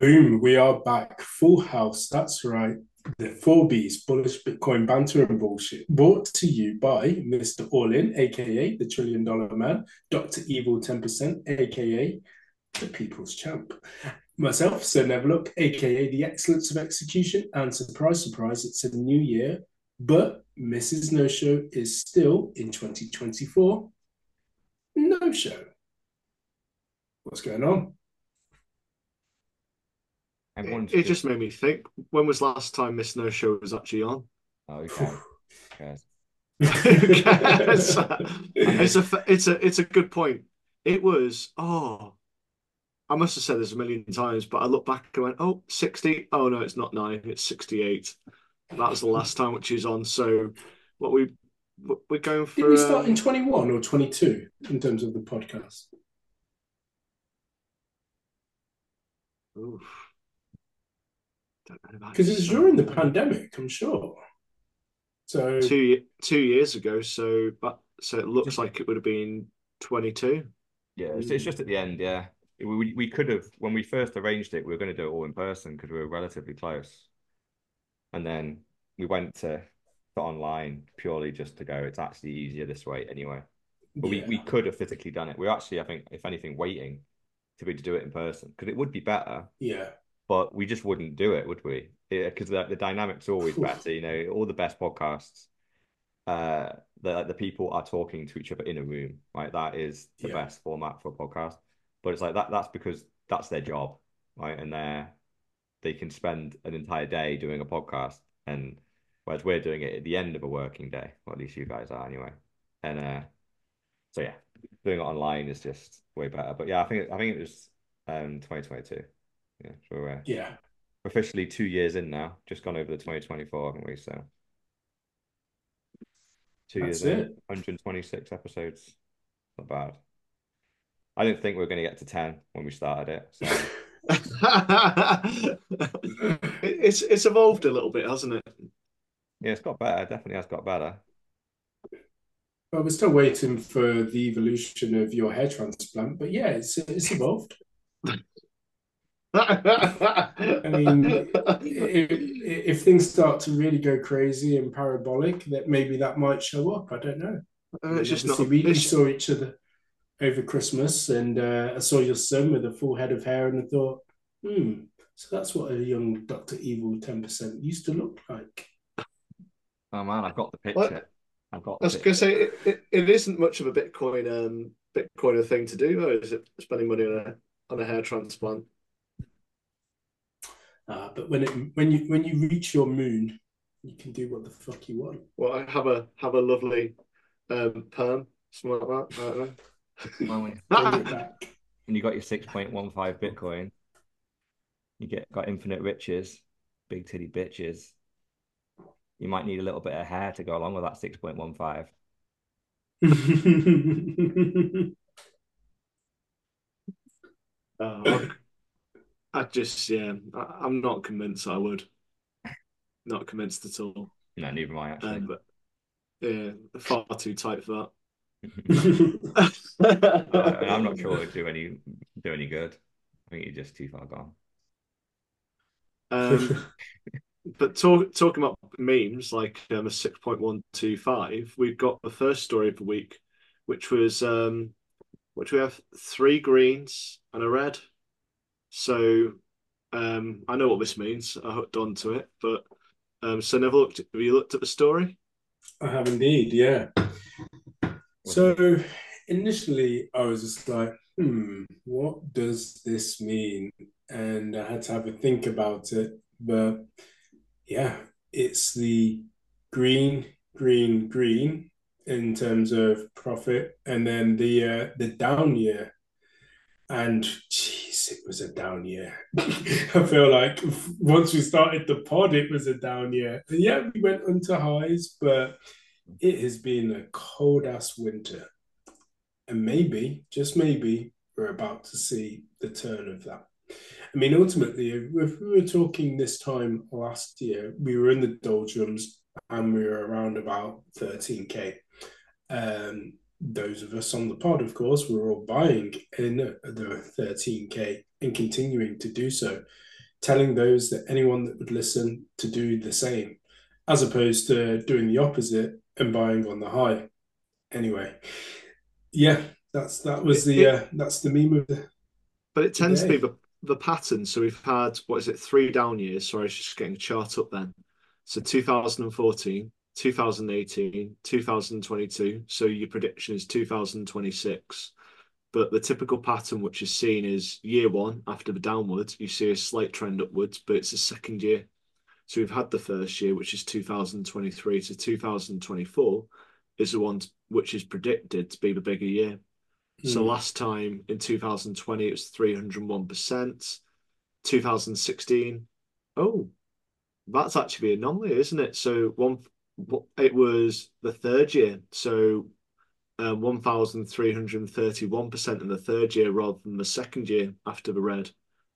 Boom, we are back. Full house. That's right. The four Bs, bullish Bitcoin banter and bullshit. Brought to you by Mr. All In, aka the Trillion Dollar Man, Dr. Evil 10%, aka the People's Champ. Myself, Sir Neverlook, aka the Excellence of Execution, and surprise, surprise, it's a new year, but Mrs. No Show is still in 2024. No show. What's going on? Everyone's it, it just made me think. When was last time Miss No Show was actually on? Oh, okay. cares? it's a it's a it's a good point. It was oh, I must have said this a million times, but I look back and went, oh, 60. Oh no, it's not nine, it's 68. That was the last time which is on. So what we we're going for. Did we start um, in 21 or 22 in terms of the podcast? Oof. Because it's during the pandemic, I'm sure. So two two years ago, so but so it looks like it would have been 22. Yeah, it's, it's mm. just at the end. Yeah, we we could have when we first arranged it, we were going to do it all in person because we were relatively close, and then we went to, to online purely just to go. It's actually easier this way anyway. But yeah. we, we could have physically done it. We're actually, I think, if anything, waiting to be to do it in person because it would be better. Yeah but we just wouldn't do it, would we? Because the, the dynamics are always better. You know, all the best podcasts, uh, the the people are talking to each other in a room, right? That is the yeah. best format for a podcast. But it's like that. That's because that's their job, right? And they they can spend an entire day doing a podcast, and whereas we're doing it at the end of a working day, or at least you guys are anyway. And uh, so yeah, doing it online is just way better. But yeah, I think I think it was um 2022. Yeah, so uh, yeah, officially two years in now. Just gone over the 2024, haven't we? So two That's years it. in, 126 episodes. Not bad. I didn't think we were going to get to 10 when we started it. So. it's it's evolved a little bit, hasn't it? Yeah, it's got better. Definitely has got better. Well, we're still waiting for the evolution of your hair transplant, but yeah, it's it's evolved. I mean, if, if, things start to really go crazy and parabolic, that maybe that might show up. I don't know. Uh, it's just not. We, we, saw each other over Christmas, and uh, I saw your son with a full head of hair, and I thought, hmm, so that's what a young Doctor Evil ten percent used to look like. Oh man, I've got the picture. What? I've got. I was going to say it, it, it isn't much of a Bitcoin um Bitcoin thing to do, though, is it? Spending money on a on a hair transplant. Uh, but when it when you when you reach your moon, you can do what the fuck you want. Well, I have a have a lovely um, perm, something like that. I don't know. And you got your six point one five Bitcoin. You get got infinite riches, big titty bitches. You might need a little bit of hair to go along with that six point one five. Oh, I just, yeah, I, am not convinced I would. Not convinced at all. No, neither am I actually. Um, but yeah, far too tight for that. uh, I'm not sure it would do any do any good. I think you're just too far gone. Um, but talk, talking about memes like um, a six point one two five, we've got the first story of the week, which was um, which we have three greens and a red. So um, I know what this means. I hooked on to it, but um, so never looked. Have you looked at the story? I have indeed. Yeah. So initially, I was just like, "Hmm, what does this mean?" And I had to have a think about it. But yeah, it's the green, green, green in terms of profit, and then the uh, the down year and jeez, it was a down year. I feel like once we started the pod, it was a down year. And yeah, we went into highs, but it has been a cold ass winter. And maybe, just maybe, we're about to see the turn of that. I mean, ultimately, if we were talking this time last year, we were in the doldrums and we were around about 13K. Um, those of us on the pod, of course, were all buying in the 13k and continuing to do so, telling those that anyone that would listen to do the same, as opposed to doing the opposite and buying on the high. Anyway, yeah, that's that was the uh, that's the meme of the. But it tends to be the the pattern. So we've had what is it three down years? Sorry, I was just getting a chart up then. So 2014, 2018, 2022. So your prediction is 2026. But the typical pattern which is seen is year one after the downwards, you see a slight trend upwards, but it's the second year. So we've had the first year, which is 2023 to 2024, is the one which is predicted to be the bigger year. Mm. So hmm. last time in 2020, it was 301%. 2016, oh, that's actually an anomaly, isn't it? So one, it was the third year. So um, 1,331% in the third year rather than the second year after the red.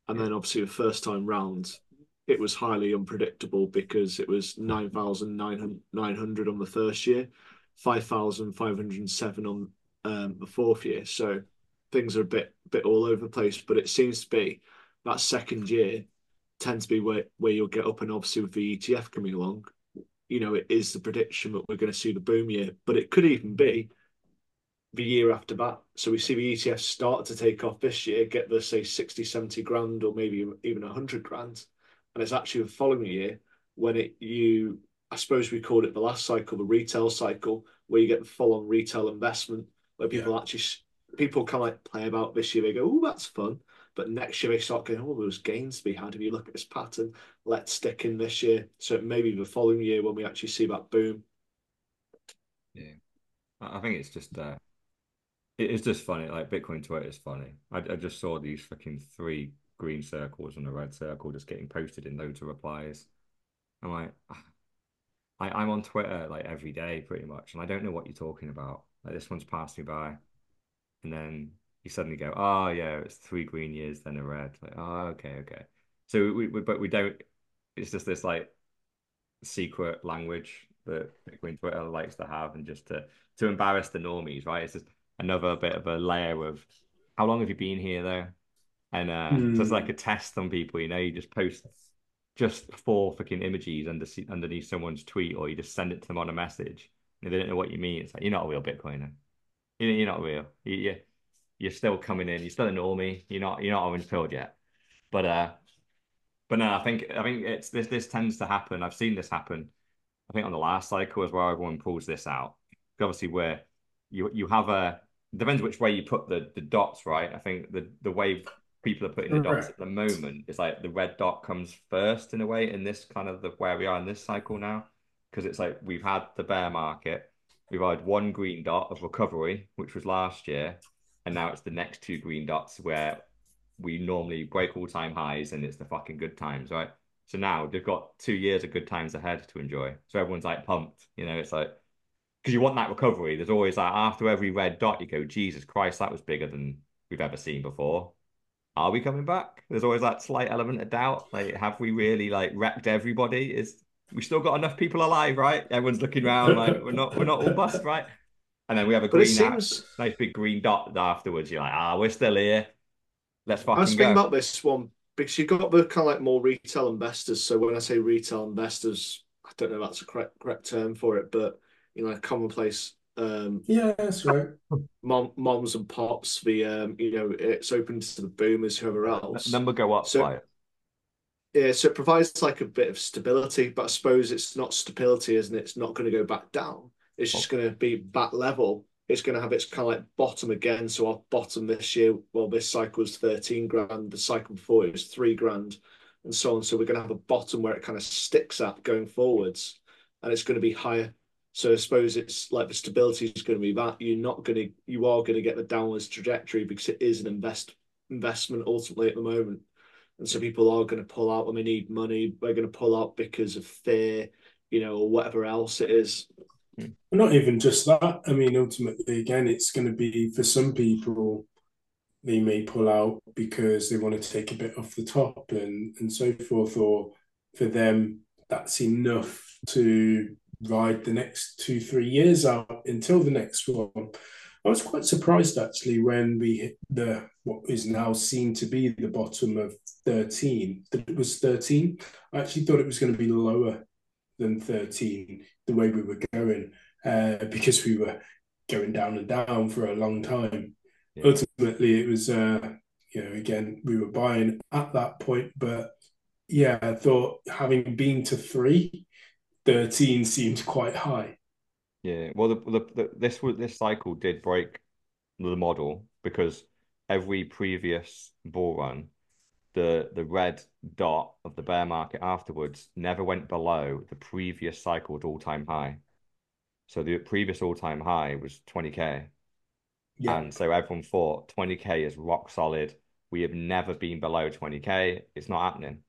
And then obviously the first time round, it was highly unpredictable because it was 9,900 on the first year, 5,507 on um, the fourth year. So things are a bit bit all over the place, but it seems to be that second year tends to be where, where you'll get up and obviously with the ETF coming along, you know, it is the prediction that we're going to see the boom year, but it could even be the year after that. So we see the ETF start to take off this year, get the say 60, 70 grand or maybe even 100 grand. And it's actually the following year when it you I suppose we called it the last cycle, the retail cycle, where you get the full on retail investment, where people yeah. actually people kind of like play about this year. They go, oh, that's fun. But next year they start going, oh, there's gains to be had. If you look at this pattern, let's stick in this year. So maybe the following year when we actually see that boom. Yeah, I think it's just uh, it's just funny. Like Bitcoin Twitter is funny. I, I just saw these fucking three green circles and a red circle just getting posted in loads of replies. I'm like, I, I'm on Twitter like every day pretty much, and I don't know what you're talking about. Like this one's passed me by, and then you suddenly go, oh yeah, it's three green years, then a red. Like, oh okay, okay. So we, we but we don't. It's just this like secret language that Bitcoin Twitter likes to have, and just to to embarrass the normies, right? It's just another bit of a layer of how long have you been here though? And uh, mm. so it's like a test on people, you know, you just post just four fucking images under, underneath someone's tweet, or you just send it to them on a message. And they don't know what you mean. It's like, you're not a real Bitcoiner. You're not real. You, you're still coming in. You're still a normie. You're not, you're not orange pilled yet. But, uh, but no, I think, I think it's this, this tends to happen. I've seen this happen. I think on the last cycle as well, everyone pulls this out. Obviously, where you, you have a, depends which way you put the the dots, right? I think the the way people are putting the dots at the moment is like the red dot comes first in a way in this kind of the where we are in this cycle now because it's like we've had the bear market, we've had one green dot of recovery, which was last year, and now it's the next two green dots where we normally break all time highs and it's the fucking good times, right? So now they've got two years of good times ahead to enjoy. So everyone's like pumped, you know. It's like because you want that recovery. There's always like after every red dot, you go, Jesus Christ, that was bigger than we've ever seen before. Are we coming back? There's always that slight element of doubt. Like, have we really like wrecked everybody? Is we still got enough people alive, right? Everyone's looking around like we're not we're not all bust, right? And then we have a green seems... nice big green dot afterwards. You're like, ah, we're still here. Let's fucking I was thinking about this one because you've got the kind of like more retail investors. So when I say retail investors, I don't know if that's a correct correct term for it, but you know, commonplace. Um, yeah, that's right. Mom, moms and pops. The um, you know, it's open to the boomers, whoever else. Number go up. So, yeah, so it provides like a bit of stability, but I suppose it's not stability, isn't it? It's not going to go back down. It's just going to be back level. It's going to have its kind of like bottom again. So our bottom this year, well, this cycle was 13 grand. The cycle before it was three grand and so on. So we're going to have a bottom where it kind of sticks at going forwards and it's going to be higher so I suppose it's like the stability is going to be that you're not going to you are going to get the downwards trajectory because it is an invest investment ultimately at the moment, and so people are going to pull out when they need money. They're going to pull out because of fear, you know, or whatever else it is. Not even just that. I mean, ultimately, again, it's going to be for some people they may pull out because they want to take a bit off the top and and so forth, or for them that's enough to ride the next two, three years out until the next one. I was quite surprised actually when we hit the what is now seen to be the bottom of 13, that it was 13. I actually thought it was going to be lower than 13 the way we were going uh, because we were going down and down for a long time. Yeah. Ultimately, it was, uh, you know, again, we were buying at that point, but yeah, I thought having been to three, 13 seemed quite high. Yeah, well, the, the, the this this cycle did break the model because every previous bull run, the the red dot of the bear market afterwards never went below the previous cycle's all time high. So the previous all time high was 20k, yeah. and so everyone thought 20k is rock solid. We have never been below 20k. It's not happening.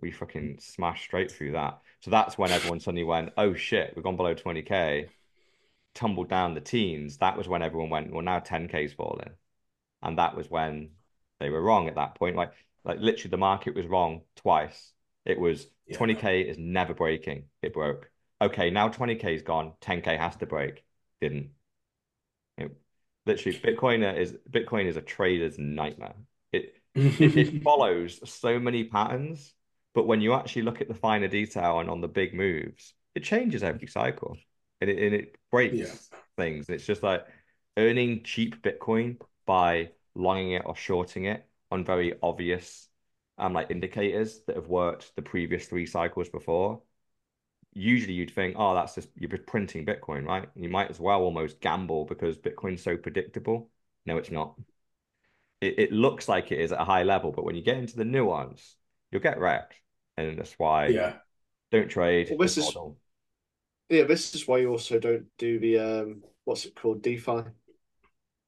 We fucking smashed straight through that. So that's when everyone suddenly went, oh shit, we've gone below 20K, tumbled down the teens. That was when everyone went, well, now 10K's falling. And that was when they were wrong at that point. Like, like literally the market was wrong twice. It was yeah. 20K is never breaking. It broke. Okay, now 20K is gone. 10K has to break. Didn't. It, literally, Bitcoin is Bitcoin is a trader's nightmare. It, it, it follows so many patterns but when you actually look at the finer detail and on the big moves, it changes every cycle and it, and it breaks yeah. things. It's just like earning cheap Bitcoin by longing it or shorting it on very obvious um like indicators that have worked the previous three cycles before. Usually you'd think, oh, that's just you're printing Bitcoin, right? You might as well almost gamble because Bitcoin's so predictable. No, it's not. It, it looks like it is at a high level, but when you get into the nuance, you'll get wrecked and that's why yeah don't trade. Well, this is yeah, this is why you also don't do the um what's it called DeFi.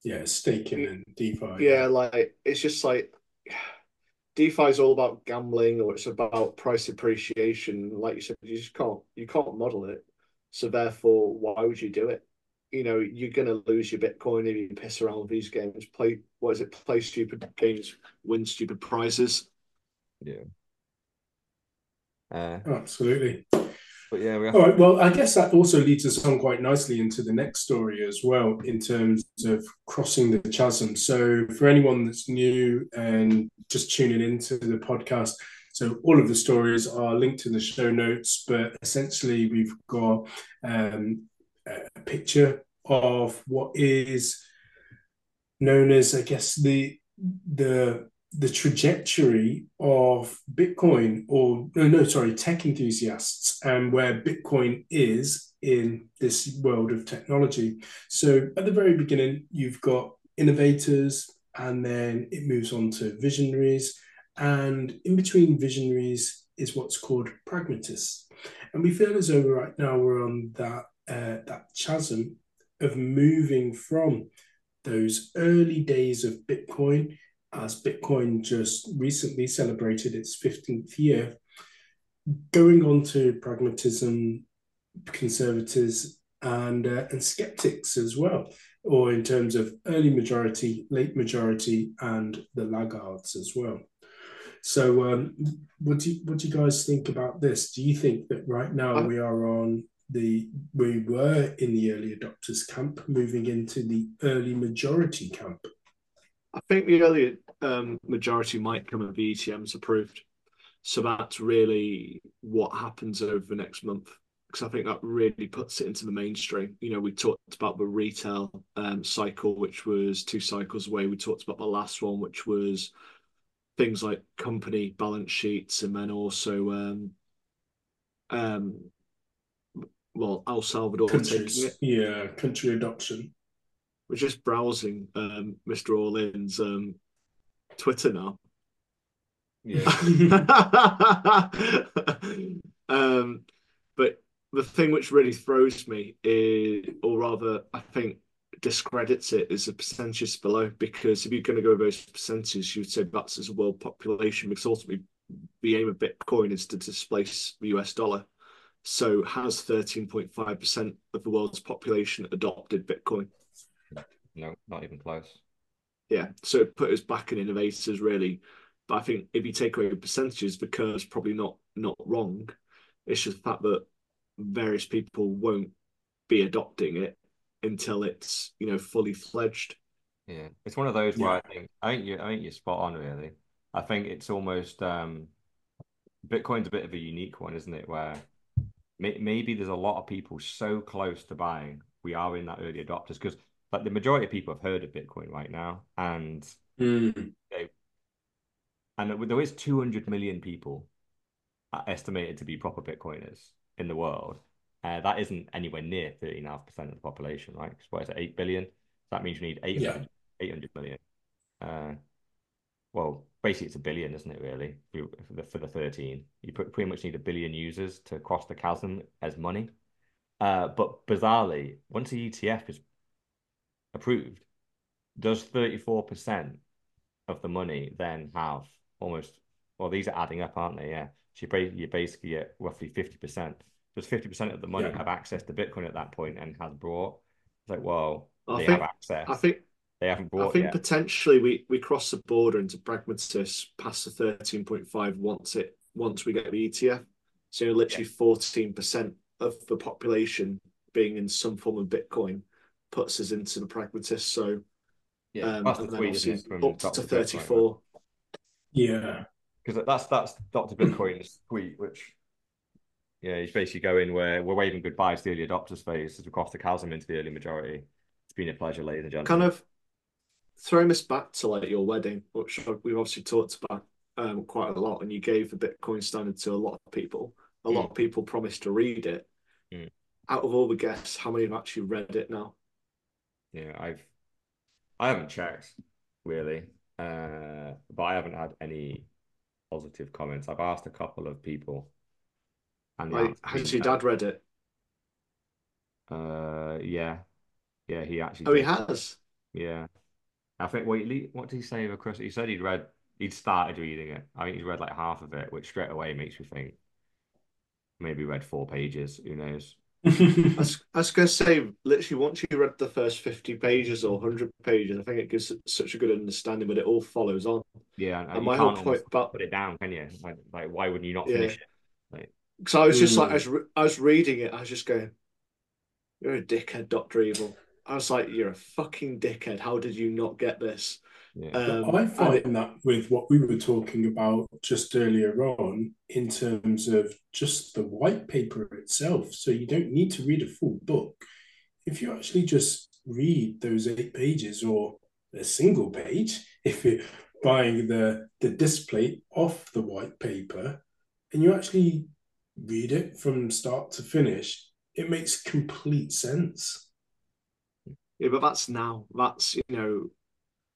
Yeah, staking and DeFi. Yeah, like it's just like DeFi is all about gambling or it's about price appreciation. Like you said, you just can't you can't model it. So therefore, why would you do it? You know, you're gonna lose your Bitcoin if you piss around with these games. Play what is it? Play stupid games, win stupid prizes. Yeah. Uh, Absolutely. But yeah, we all right. Well, I guess that also leads us on quite nicely into the next story as well, in terms of crossing the chasm. So, for anyone that's new and just tuning into the podcast, so all of the stories are linked in the show notes, but essentially we've got um, a picture of what is known as, I guess, the the the trajectory of Bitcoin or no, no, sorry, tech enthusiasts and where Bitcoin is in this world of technology. So at the very beginning, you've got innovators, and then it moves on to visionaries, and in between visionaries is what's called pragmatists. And we feel as though right now we're on that uh, that chasm of moving from those early days of Bitcoin as Bitcoin just recently celebrated its 15th year, going on to pragmatism, conservatives, and, uh, and skeptics as well, or in terms of early majority, late majority, and the laggards as well. So, um, what do you, what do you guys think about this? Do you think that right now we are on the we were in the early adopters camp, moving into the early majority camp? I think the early um, majority might come and be ETFs approved. So that's really what happens over the next month. Because I think that really puts it into the mainstream. You know, we talked about the retail um, cycle, which was two cycles away. We talked about the last one, which was things like company balance sheets, and then also, um, um, well, El Salvador Countries. Yeah, country adoption we're just browsing um, Mr. All-In's um, Twitter now. Yeah. um, but the thing which really throws me is, or rather, I think discredits it is the percentages below. Because if you're going to go with those percentages, you would say that's as a world population. Because ultimately, the aim of Bitcoin is to displace the US dollar. So, has 13.5% of the world's population adopted Bitcoin? No, not even close. Yeah, so it put us back in innovators really. But I think if you take away the percentages, the curve's probably not not wrong. It's just the fact that various people won't be adopting it until it's you know fully fledged. Yeah, it's one of those where I think I think you I think you're spot on really. I think it's almost um Bitcoin's a bit of a unique one, isn't it? Where may, maybe there's a lot of people so close to buying. We are in that early adopters because like the majority of people have heard of Bitcoin right now, and Mm. they and there is 200 million people estimated to be proper Bitcoiners in the world. Uh, that isn't anywhere near 39% of the population, right? Because what is it, 8 billion? So that means you need 800, Yeah. 800 million. Uh, well, basically, it's a billion, isn't it, really? For the, for the 13. You pr- pretty much need a billion users to cross the chasm as money. Uh, but bizarrely, once the ETF is approved, does 34% of the money then have almost, well, these are adding up, aren't they? Yeah. So you're, ba- you're basically at roughly 50%. Does 50% of the money Yeah. have access to Bitcoin at that point and has brought? It's like, well, I they think have access. I think they haven't brought. I think yet. potentially we we cross the border into pragmatists past the thirteen point five once it once we get the ETF. So literally fourteen percent of the population being in some form of Bitcoin puts us into the pragmatists. So Yeah, um, that's the tweet, isn't it, from up Dr. to Bitcoin, thirty right? four. Yeah. Because that's that's Dr. Bitcoin's tweet, which yeah, he's basically going where we're waving goodbye to the early adopters phase as we cross the chasm into the early majority. It's been a pleasure, ladies and gentlemen. Kind of throwing this back to like your wedding, which we've obviously talked about um, quite a lot, and you gave the Bitcoin standard to a lot of people. A lot Mm. of people promised to read it. Mm. Out of all the guests, how many have actually read it now? Yeah, I've I haven't checked really, uh, but I haven't had any positive comments. I've asked a couple of people, and Like, has your dad read it? Uh, yeah, yeah, he actually Oh, he has. Yeah, I think. Wait, what did he say Christmas? He said he'd read, he'd started reading it. I think he's read like half of it, which straight away makes me think maybe read four pages. Who knows? I was, I was going to say, literally, once you read the first 50 pages or 100 pages, I think it gives such a good understanding, but it all follows on. Yeah, and And my can't whole point about, put it down, can you? Like, like why wouldn't you not Yeah. finish it? Like, because I was just like, I was, re- I was reading it, I was just going, You're a dickhead, Dr. Evil. I was like, You're a fucking dickhead. How did you not get this? yeah, Um, I find it- that with what we were talking about just earlier on, in terms of just the white paper itself. So you don't need to read a full book. If you actually just read those eight pages or a single page, if you're buying the, the display off the white paper, and you actually read it from start to finish, it makes complete sense. Yeah, but that's now. That's, you know,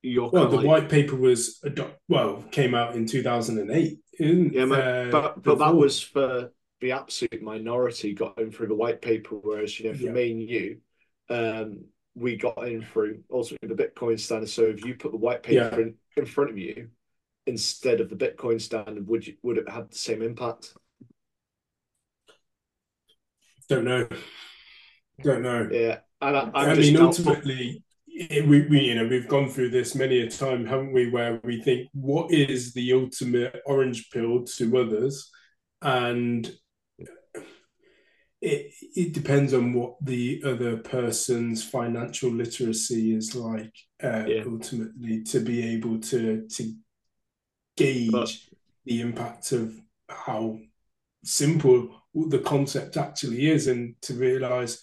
you're Well, the like, white paper was well came out in two thousand and eight. yeah, uh, but, but that was for the absolute minority got in through the white paper, whereas, you know, for Yeah. me and you, um, we got in through ultimately the Bitcoin standard. So if you put the white paper Yeah. in, in front of you instead of the Bitcoin standard, would you would it have the same impact? don't know, don't know. Yeah, and I, I mean, ultimately, it, we, we you know we've gone through this many a time, haven't we? Where we think what is the ultimate orange pill to others, and it it depends on what the other person's financial literacy is like. Uh, Yeah. Ultimately, to be able to to gauge But- the impact of how simple the concept actually is, and to realize.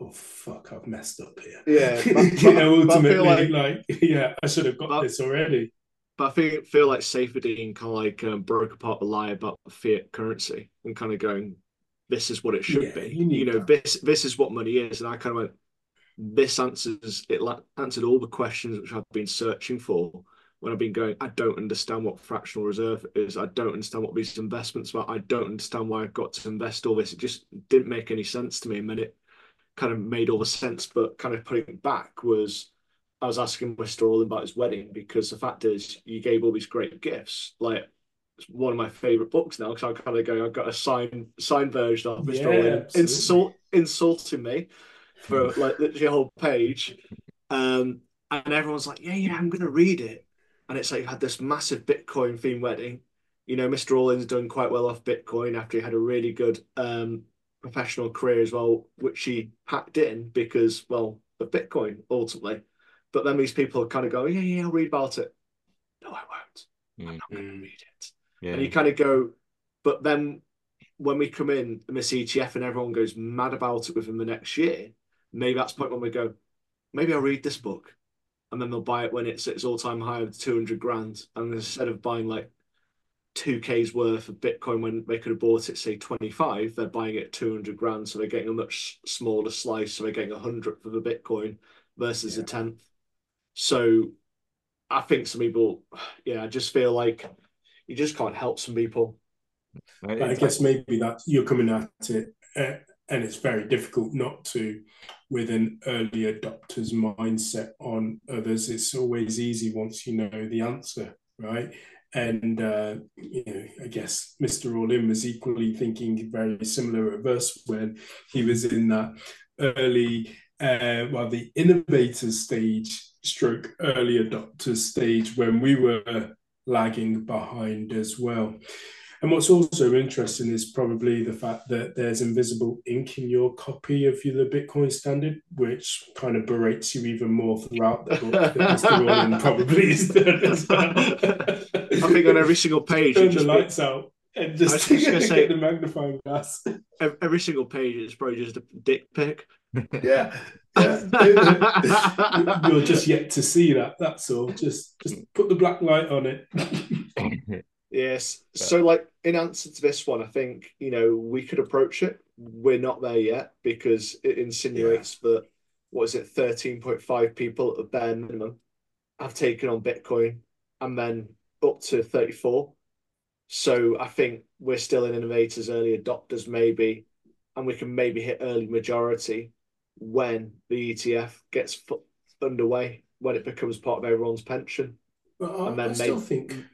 Oh fuck! I've messed up here. Yeah, but- you know, ultimately, like- like, yeah, I should have got but- this already. But I think feel like Saifedean kind of like um, broke apart the lie about fiat currency and kind of going, "This is what it should Yeah, be." you You know, that. this this is what money is, and I kind of went, "This answers it." la- Answered all the questions which I've been searching for when I've been going. I don't understand what fractional reserve is. I don't understand what these investments are. I don't understand why I've got to invest all this. It just didn't make any sense to me, and then it kind of made all the sense. But kind of putting it back was. I was asking Mr. All about his wedding because the fact is, you gave all these great gifts. Like, it's one of my favorite books now because I'm kind of going, I've got a signed signed version of Mr. Yeah, absolutely. insult insulting me for like literally a whole page. Um, and everyone's like, yeah, yeah, I'm gonna read it. And it's like you had this massive Bitcoin theme wedding. You know, Mr. All In's done quite well off Bitcoin after he had a really good um professional career as well, which she packed in because, well, of Bitcoin ultimately. But then these people are kind of go, yeah, yeah, I'll read about it. No, I won't. Mm. I'm not going to mm. read it. Yeah. And you kind of go, but then when we come in in this ETF and everyone goes mad about it within the next year, maybe that's the point when we go, maybe I'll read this book. And then they'll buy it when it's its all time high of 200 grand. And instead of buying like 2K's worth of Bitcoin when they could have bought it, say 25, they're buying it 200 grand. So they're getting a much smaller slice. So they're getting a hundredth of a Bitcoin versus yeah. a tenth. So I think some people, yeah, I just feel like you just can't help some people. I guess maybe that you're coming at it, uh, and it's very difficult not to, with an early adopter's mindset on others. It's always easy once you know the answer, right? And uh, you know, I guess Mr. All In was equally thinking very similar us when he was in that early, uh, well, the innovator stage, stroke early adopter stage when we were lagging behind as well. And what's also interesting is probably the fact that there's invisible ink in your copy of the Bitcoin Standard, which kind of berates you even more throughout the book. Mr. probably is. I think on every single page, turn the lights out and just, just get say, the magnifying glass. Every single page is probably just a dick pic. Yeah. yeah. You're just yet to see that. That's all. Just just put the black light on it. Yes. So, like, in answer to this one, I think, you know, we could approach it. We're not there yet because it insinuates yeah. that, what is it, 13.5 people at the bare minimum have taken on Bitcoin and then up to 34. So, I think we're still in innovators, early adopters, maybe, and we can maybe hit early majority when the ETF gets underway, when it becomes part of everyone's pension. Well, I, I still maybe... think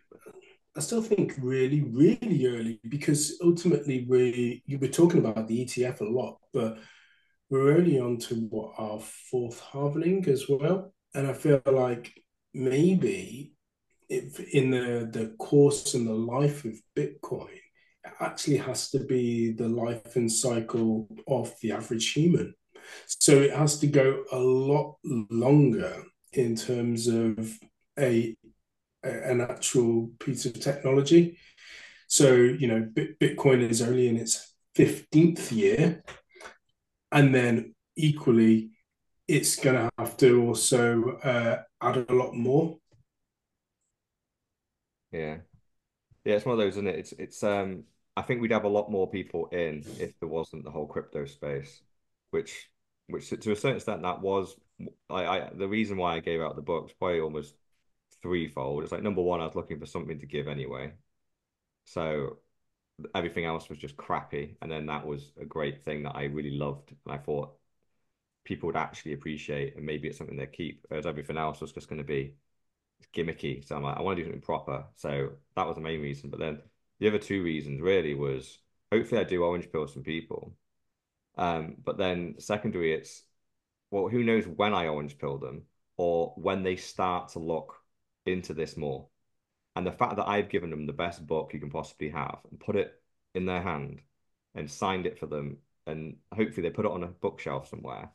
I still think really, really early because ultimately we you were talking about the ETF a lot, but we're only on to what our fourth halvening as well, and I feel like maybe if in the the course and the life of Bitcoin, it actually has to be the life and cycle of the average human. So it has to go a lot longer in terms of a an actual piece of technology. So, you know, Bitcoin is only in its 15th year. And then equally, it's going to have to also uh, add a lot more. Yeah. Yeah, it's one of those, isn't it? It's, it's, um, I think we'd have a lot more people in if there wasn't the whole crypto space, which, which to a certain extent, that was, I, I the reason why I gave out the books probably almost threefold. It's like number one, I was looking for something to give anyway. So everything else was just crappy. And then that was a great thing that I really loved. And I thought people would actually appreciate and maybe it's something they keep. Whereas everything else was just going to be gimmicky. So I'm like, I want to do something proper. So that was the main reason. But then the other two reasons really was hopefully I do orange pill some people. Um, but then secondary, it's well, who knows when I orange pill them or when they start to look into this more. And the fact that I've given them the best book you can possibly have and put it in their hand and signed it for them, and hopefully they put it on a bookshelf somewhere.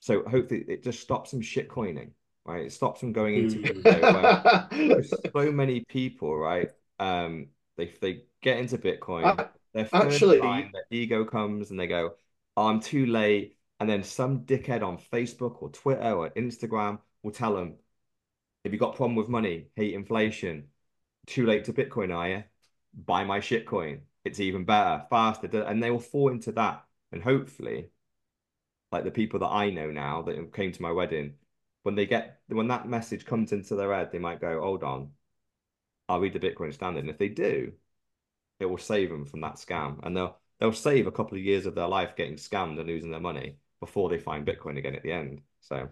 So hopefully it just stops them shit coining, right? It stops them going into mm. so many people, right? Um, they they get into Bitcoin, they're actually time, their ego comes and they go, oh, "I'm too late," and then some dickhead on Facebook or Twitter or Instagram will tell them, if you got a problem with money, hate inflation, too late to Bitcoin, are you? Buy my shitcoin. It's even better, faster, and they will fall into that. And hopefully, like the people that I know now that came to my wedding, when they get when that message comes into their head, they might go, "Hold on, I'll read the Bitcoin Standard." And if they do, it will save them from that scam, and they'll they'll save a couple of years of their life getting scammed and losing their money before they find Bitcoin again at the end. So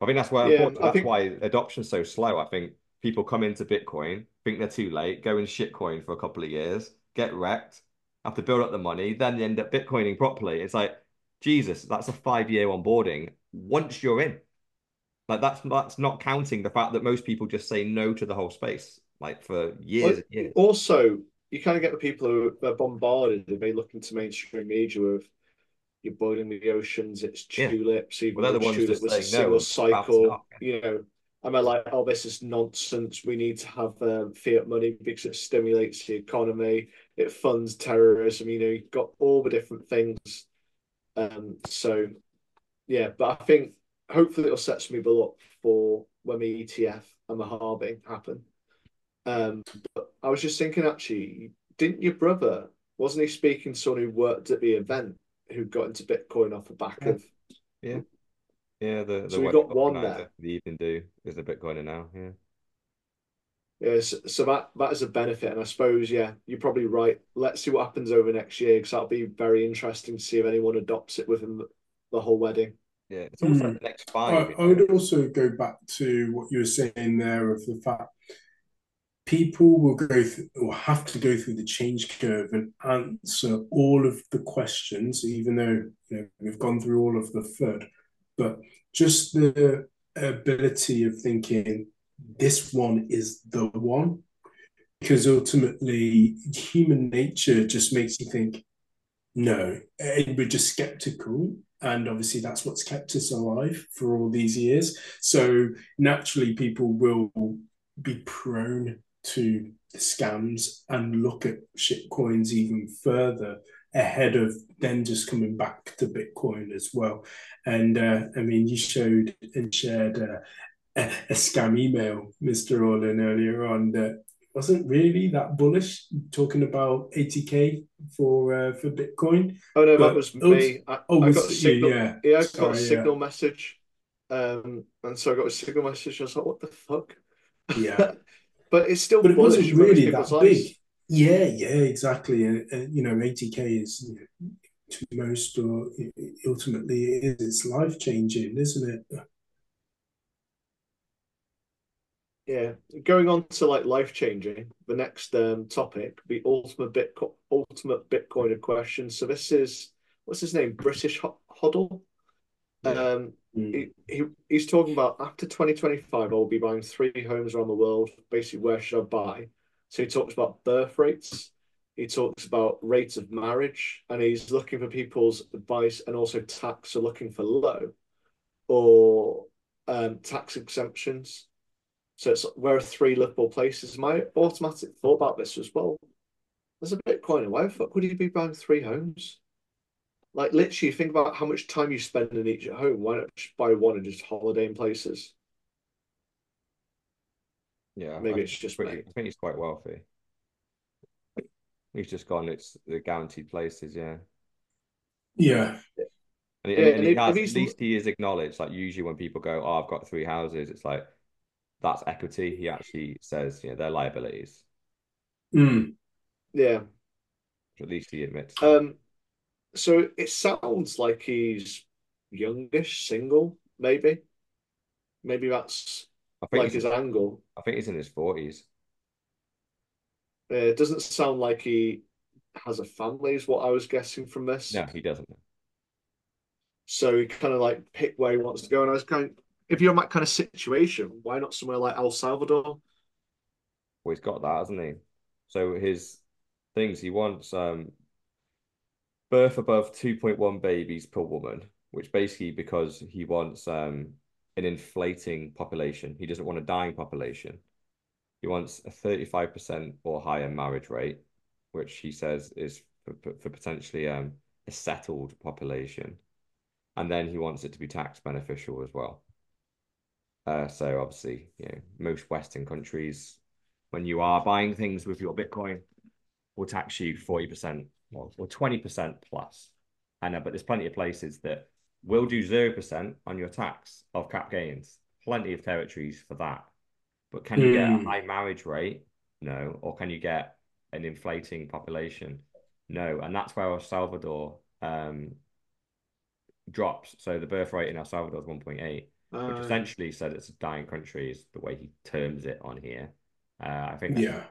I think that's why yeah, that's think... why adoption's so slow. I think people come into Bitcoin, think they're too late, go in shitcoin for a couple of years, get wrecked, have to build up the money, then they end up Bitcoining properly. It's like, Jesus, that's a five year onboarding once you're in. Like that's that's not counting the fact that most people just say no to the whole space, like for years well, and years. Also, you kind of get the people who are bombarded and they look into mainstream media with you're boiling the oceans, it's Yeah. tulips, even Well, the ones tulip was a saying, no, single cycle, not. you know. Am I like, oh, this is nonsense. We need to have um, fiat money because it stimulates the economy, it funds terrorism, you know, you've got all the different things. Um, so yeah, but I think hopefully it'll set some people up for when the ETF and the halving happen. Um, but I was just thinking actually, didn't your brother, wasn't he speaking to someone who worked at the event who got into Bitcoin off the back Yeah. of Yeah, the the So we got one organizer, there. the evening do is a Bitcoiner now. Yeah. Yeah, so, so that that is a benefit, and I suppose yeah, you're probably right. Let's see what happens over next year because that'll be very interesting to see if anyone adopts it within the, the whole wedding. Yeah, it's almost Hmm. like the next I, five. I would also go back to what you were saying there of the fact people will go through or have to go through the change curve and answer all of the questions, even though you know we've gone through all of the FUD. But just the ability of thinking this one is the one, because ultimately human nature just makes you think, no, and we're just skeptical. And obviously, that's what's kept us alive for all these years. So naturally, people will be prone to scams and look at shitcoins even further ahead of then just coming back to Bitcoin as well. And uh, I mean, you showed and shared uh, a, a scam email, Mr. All In, earlier on that wasn't really that bullish, talking about 80k for uh, for Bitcoin. Oh no, But that was was- me. I, Oh, I got a it you? signal. Yeah. Yeah, I got Sorry, a yeah. signal message. Um, and so I got a signal message. I was like, what the fuck? Yeah. But it's still but it wasn't really that lives. big. Yeah, yeah, exactly. And, and you know, 80k is you know, to most, or ultimately, it is. It's life changing, isn't it? Yeah, going on to like life changing. The next um, topic, the ultimate Bitcoin, ultimate Bitcoiner question. So this is what's his name? British. Yeah. Um, Mm. he, he he's talking about after 2025, I'll be buying three homes around the world. Basically, where should I buy? So he talks about birth rates. He talks about rates of marriage, and he's looking for people's advice and also tax. So looking for low or um, tax exemptions. So it's where are three livable places? My automatic thought about this was, well, there's a Bitcoiner. Why the fuck would you be buying three homes? Like literally, think about how much time you spend in each at home. Why not just buy one and just holiday in places? Yeah, Maybe I it's just pretty- me. I think he's quite wealthy. He's just gone. It's the guaranteed places, yeah. Yeah, And, Yeah, and, and and he has, at least he is acknowledged. Like usually when people go, "Oh, I've got three houses," it's like that's equity. He actually says, you know, they're liabilities. Mm. Yeah. At least he admits. Um. So it sounds like he's youngish, single, maybe. Maybe that's I think like his angle. I think he's in his forties. Uh, it doesn't sound like he has a family, is what I was guessing from this. No, he doesn't. So he kind of like pick where he wants to go. And I was kind if you're in that kind of situation, why not somewhere like El Salvador? Well, he's got that, hasn't he? So his things he wants um birth above 2.1 babies per woman, which basically because he wants um an inflating population. He doesn't want a dying population. He wants a 35% or higher marriage rate, which he says is for, for, potentially um a settled population. And then he wants it to be tax beneficial as well. Uh, so obviously, you know, most Western countries, when you are buying things with your Bitcoin, will tax you 40% or, or 20% plus. I know, but there's plenty of places that will do 0% on your tax of cap gains. Plenty of territories for that. But can you get a Mm. high marriage rate? No. Or can you get an inflating population? No. And that's where El Salvador um, drops. So the birth rate in El Salvador is 1.8 which Uh, essentially said it's a dying country is the way he terms it on here. Uh, I think yeah,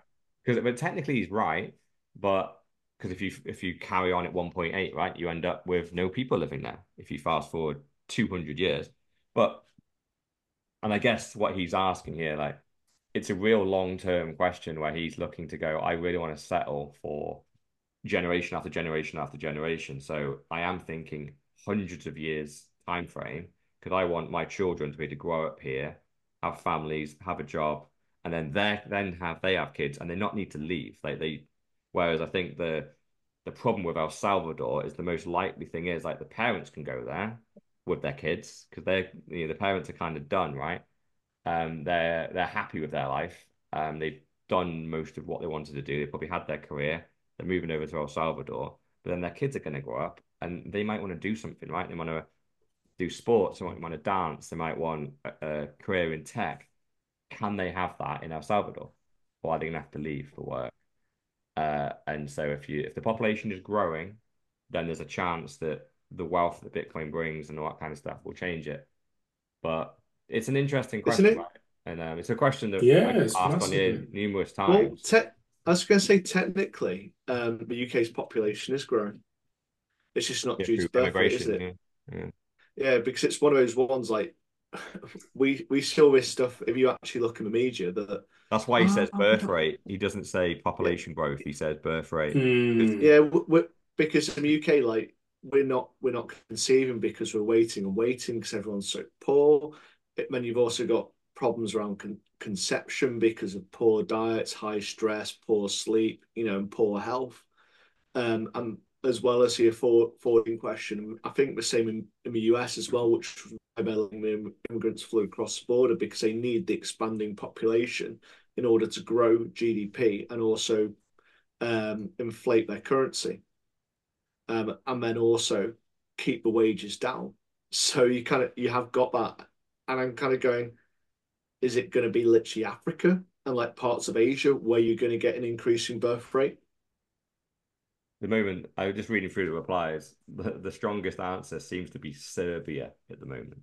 because but technically he's right, but because if you if you carry on at 1.8, right, you end up with no people living there if you fast forward 200 years. But and I guess what he's asking here, like it's a real long-term question where he's looking to go, I really want to settle for generation after generation after generation. So I am thinking hundreds of years time frame because I want my children to be able to grow up here, have families, have a job, and then they then have they have kids and they not need to leave. Like they, whereas I think the the problem with El Salvador is the most likely thing is like the parents can go there with their kids because they're you know the parents are kind of done right. Um, they're they're happy with their life. Um, they've done most of what they wanted to do. They probably had their career. They're moving over to El Salvador, but then their kids are going to grow up and they might want to do something, right? They want to do sports, they might want to dance, they might want a, a career in tech. Can they have that in El Salvador, or are they going to have to leave for work? Uh, and so if you if the population is growing, then there's a chance that the wealth that Bitcoin brings and all that kind of stuff will change it. But it's an interesting question, it? right? And um, it's a question that yeah, I've asked on here numerous times. Well, I was going to say technically, um, the UK's population is growing. It's just not yeah, due to birth rate, is it? Yeah. yeah, because it's one of those ones like we we see all this stuff. If you actually look in the media, that that's why he says oh, birth rate. He doesn't say population growth. He says birth rate. Mm. Yeah, because in the UK, like we're not we're not conceiving because we're waiting and waiting because everyone's so poor. It, then you've also got problems around con- conception because of poor diets, high stress, poor sleep, you know, and poor health. Um, and as well as here for affording question, I think the same in, in the US as well, which immigrants flew across the border because they need the expanding population in order to grow GDP and also um, inflate their currency, um, and then also keep the wages down. So you kind of you have got that, and I'm kind of going, is it going to be literally Africa and like parts of Asia where you're going to get an increasing birth rate? The moment I was just reading through the replies, the, the strongest answer seems to be Serbia at the moment.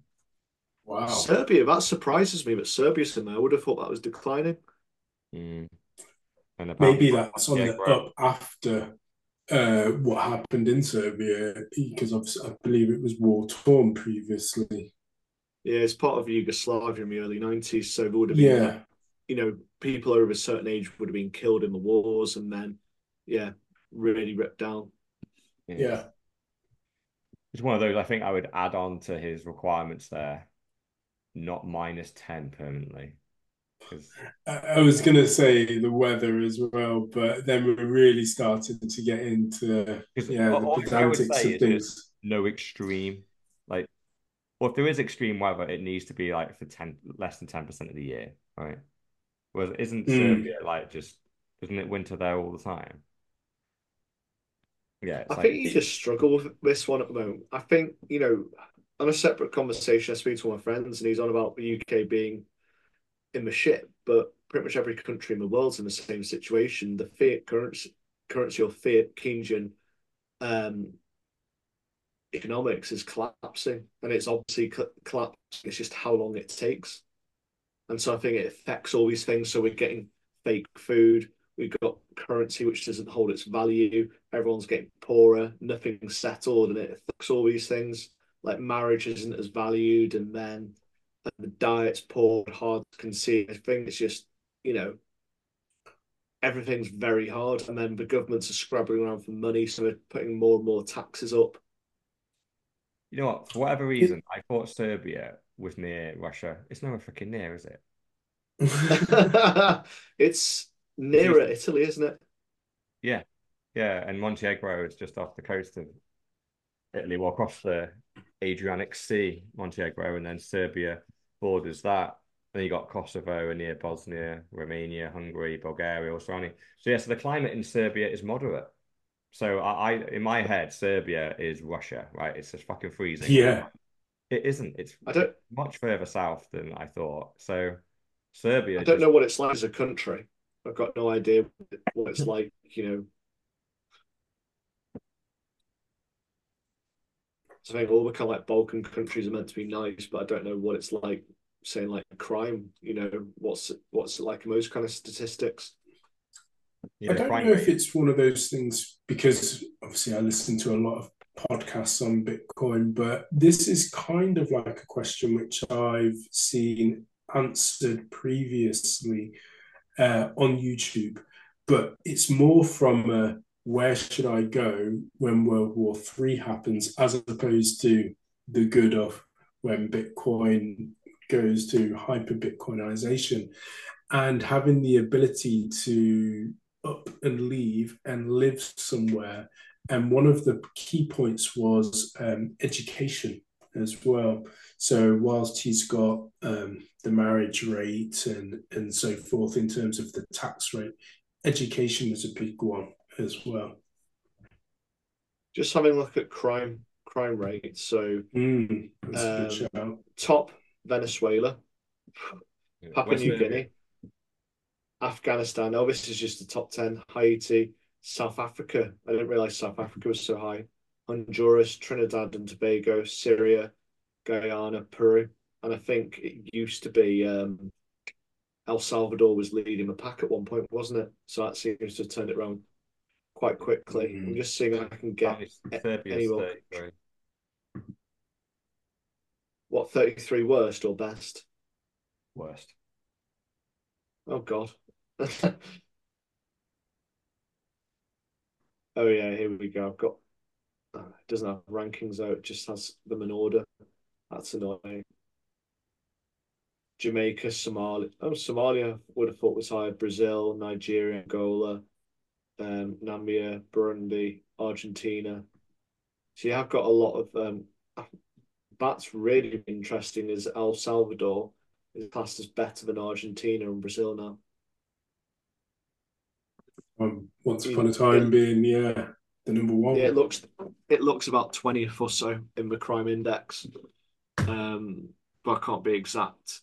Wow. Serbia, that surprises me, but Serbia's in there. I would have thought that was declining. Mm. And Maybe that's on the up after uh, what happened in Serbia, because I believe it was war torn previously. Yeah, it's part of Yugoslavia in the early 90s. So there would have been, yeah. you know, people over a certain age would have been killed in the wars. And then, yeah, really ripped down. Yeah. yeah. It's one of those I think I would add on to his requirements there, not minus 10 permanently. I was going to say the weather as well, but then we're really starting to get into yeah, the pedantics of things. No extreme. Like, well, if there is extreme weather, it needs to be like for 10 less than 10% of the year, right? Whereas isn't mm. Serbia like just, isn't it winter there all the time? Yeah, I like... think you just struggle with this one at the moment. I think you know, on a separate conversation, I speak to my friends, and he's on about the UK being in the shit, but pretty much every country in the world's in the same situation. The fiat currency, currency or fiat Keynesian um, economics is collapsing, and it's obviously collapsing. It's just how long it takes, and so I think it affects all these things. So we're getting fake food We've got currency which doesn't hold its value. Everyone's getting poorer. Nothing's settled, and it affects all these things. Like marriage isn't as valued, and then the diet's poor, hard to conceive. I think it's just you know everything's very hard, and then the governments are scrabbling around for money, so they're putting more and more taxes up. You know what? For whatever reason, I thought Serbia was near Russia. It's nowhere freaking near, is it? it's nearer Italy, isn't it? Yeah, yeah, and Montenegro is just off the coast of Italy, well across the Adriatic Sea, Montenegro, and then Serbia borders that. Then you got Kosovo and near Bosnia, Romania, Hungary, Bulgaria, all surrounding. So yeah, so the climate in Serbia is moderate. So I, I in my head, Serbia is Russia, right? It's just fucking freezing. Yeah. It isn't. It's I don't much further south than I thought. So Serbia. I don't just... know what it's like as a country. I've got no idea what it's like, you know. So I think all the kind of like Balkan countries are meant to be nice, but I don't know what it's like saying like crime, you know, what's what's it like in those kind of statistics. Yeah, I don't know if it's one of those things because obviously I listen to a lot of podcasts on Bitcoin, but this is kind of like a question which I've seen answered previously uh, on YouTube, but it's more from a where should I go when World War Three happens, as opposed to the good of when Bitcoin goes to hyper Bitcoinization and having the ability to up and leave and live somewhere. And one of the key points was um, education as well. So whilst he's got um, the marriage rate and and so forth in terms of the tax rate, education is a big one as well. Just having a look at crime crime rate. So mm, um, top Venezuela, Papua New Guinea, Afghanistan. Oh, this is just the top ten. Haiti, South Africa. I didn't realize South Africa was so high. Honduras, Trinidad and Tobago, Syria, Guyana, Peru, and I think it used to be um, El Salvador was leading the pack at one point, wasn't it? So that seems to have turned it around quite quickly. Mm. I'm just seeing if I can get anyone. What, 33 worst or best? Worst. Oh, God. oh, yeah, here we go. I've got. Uh, it doesn't have rankings out, it just has them in order. That's annoying. Jamaica, Somalia. Oh, Somalia would have thought was higher. Brazil, Nigeria, Angola, um, Namibia, Burundi, Argentina. So you have got a lot of. Um, that's really interesting. Is El Salvador is classed as better than Argentina and Brazil now? Um, once upon a time, being yeah the number one. Yeah, it looks it looks about twentieth or so in the crime index, um, but I can't be exact.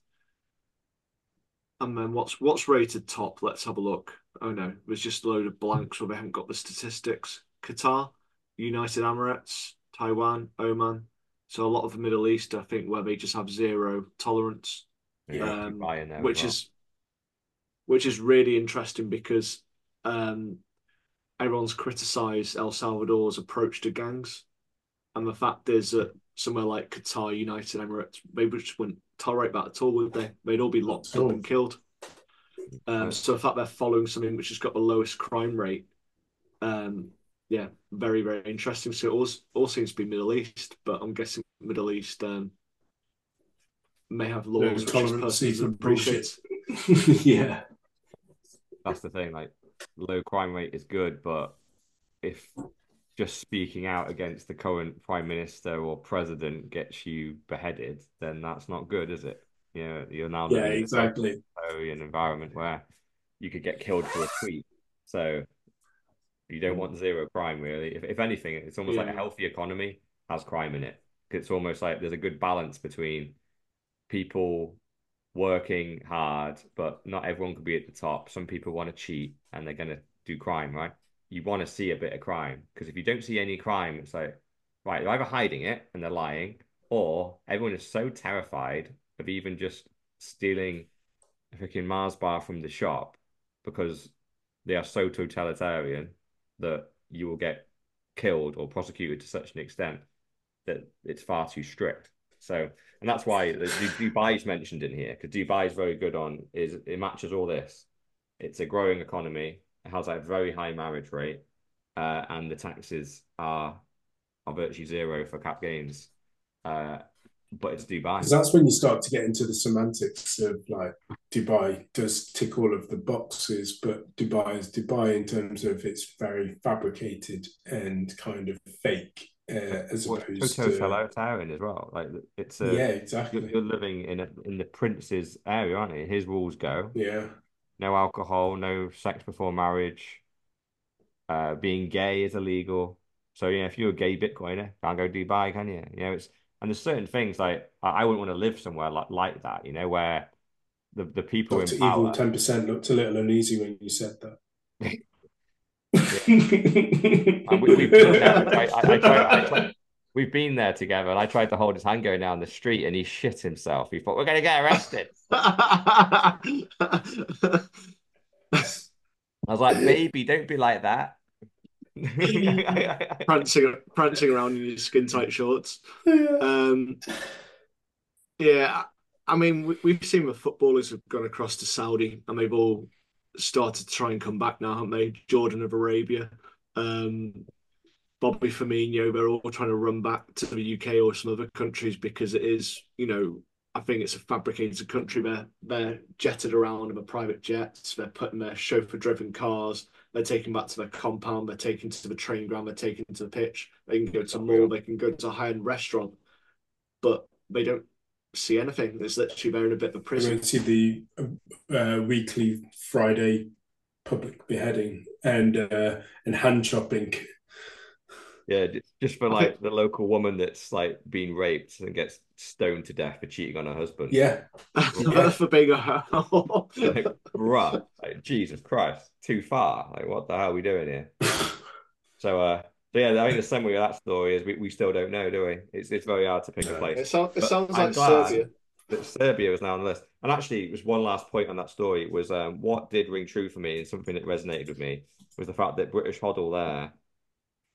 And then what's what's rated top? Let's have a look. Oh no, there's just a load of blanks where they haven't got the statistics. Qatar, United Emirates, Taiwan, Oman, so a lot of the Middle East, I think, where they just have zero tolerance, yeah, um, which well. is which is really interesting because um, everyone's criticised El Salvador's approach to gangs, and the fact is that somewhere like Qatar, United Emirates, they just wouldn't tolerate that at all, would they? They'd all be locked up and killed. Um, so the fact they're following something which has got the lowest crime rate um, yeah, very very interesting. So it all all seems to be Middle East, but I'm guessing Middle East um, may have laws which tolerance appreciate. yeah, that's the thing. Like low crime rate is good, but if just speaking out against the current prime minister or president gets you beheaded, then that's not good, is it? You know, you're now yeah, exactly an environment where you could get killed for a tweet. So you don't want zero crime, really. If, if anything, it's almost yeah. like a healthy economy has crime in it. It's almost like there's a good balance between people working hard, but not everyone could be at the top. Some people want to cheat and they're going to do crime, right? You want to see a bit of crime because if you don't see any crime, it's like, right, they're either hiding it and they're lying, or everyone is so terrified of even just stealing a freaking Mars bar from the shop because they are so totalitarian that you will get killed or prosecuted to such an extent that it's far too strict. So, and that's why Dubai is mentioned in here because Dubai is very good on is it matches all this. It's a growing economy. It has a very high marriage rate, uh, and the taxes are are virtually zero for cap gains. Uh, but it's Dubai. That's when you start to get into the semantics of like Dubai does tick all of the boxes, but Dubai is Dubai in terms of it's very fabricated and kind of fake. Uh, as well, opposed to totalitarian as well. Like it's a, yeah, exactly. You're, you're living in a, in the prince's area, aren't you? His rules go. Yeah. No alcohol, no sex before marriage. Uh, being gay is illegal. So yeah, if you're a gay Bitcoiner, can't go Dubai, can you? You know, it's and there's certain things like I, wouldn't want to live somewhere like like that, you know, where the the people Dr. in power. Evil ten percent looked a little uneasy when you said that. we've been there together, and I tried to hold his hand going down the street, and he shit himself. He thought we're going to get arrested. I was like, "Baby, don't be like that." prancing, prancing around in your skin tight shorts. Um, yeah, I mean, we, have seen the footballers have gone across to Saudi and they've all started to try and come back now, haven't they? Jordan of Arabia. um, Bobby Firmino, they're all trying to run back to the UK or some other countries because it is, you know, I think it's a fabricated country. They're they're jetted around in the private jets. They're putting their chauffeur-driven cars. They're taking back to their compound. They're taking to the train ground. They're taking to the pitch. They can go to a mall. They can go to a high-end restaurant, but they don't see anything. It's literally they're in a bit of a prison. We won't see the uh, weekly Friday public beheading and uh, and hand chopping yeah, just for like the local woman that's like being raped and gets stoned to death for cheating on her husband. Yeah, yeah. for being a hoe. like, bruh, like, Jesus Christ, too far. Like, what the hell are we doing here? so, uh, so yeah, I think the summary of that story is we, we still don't know, do we? It's it's very hard to pick no. a place. It, sound, it sounds like Serbia. That Serbia is now on the list. And actually, it was one last point on that story was um, what did ring true for me and something that resonated with me was the fact that British HODL there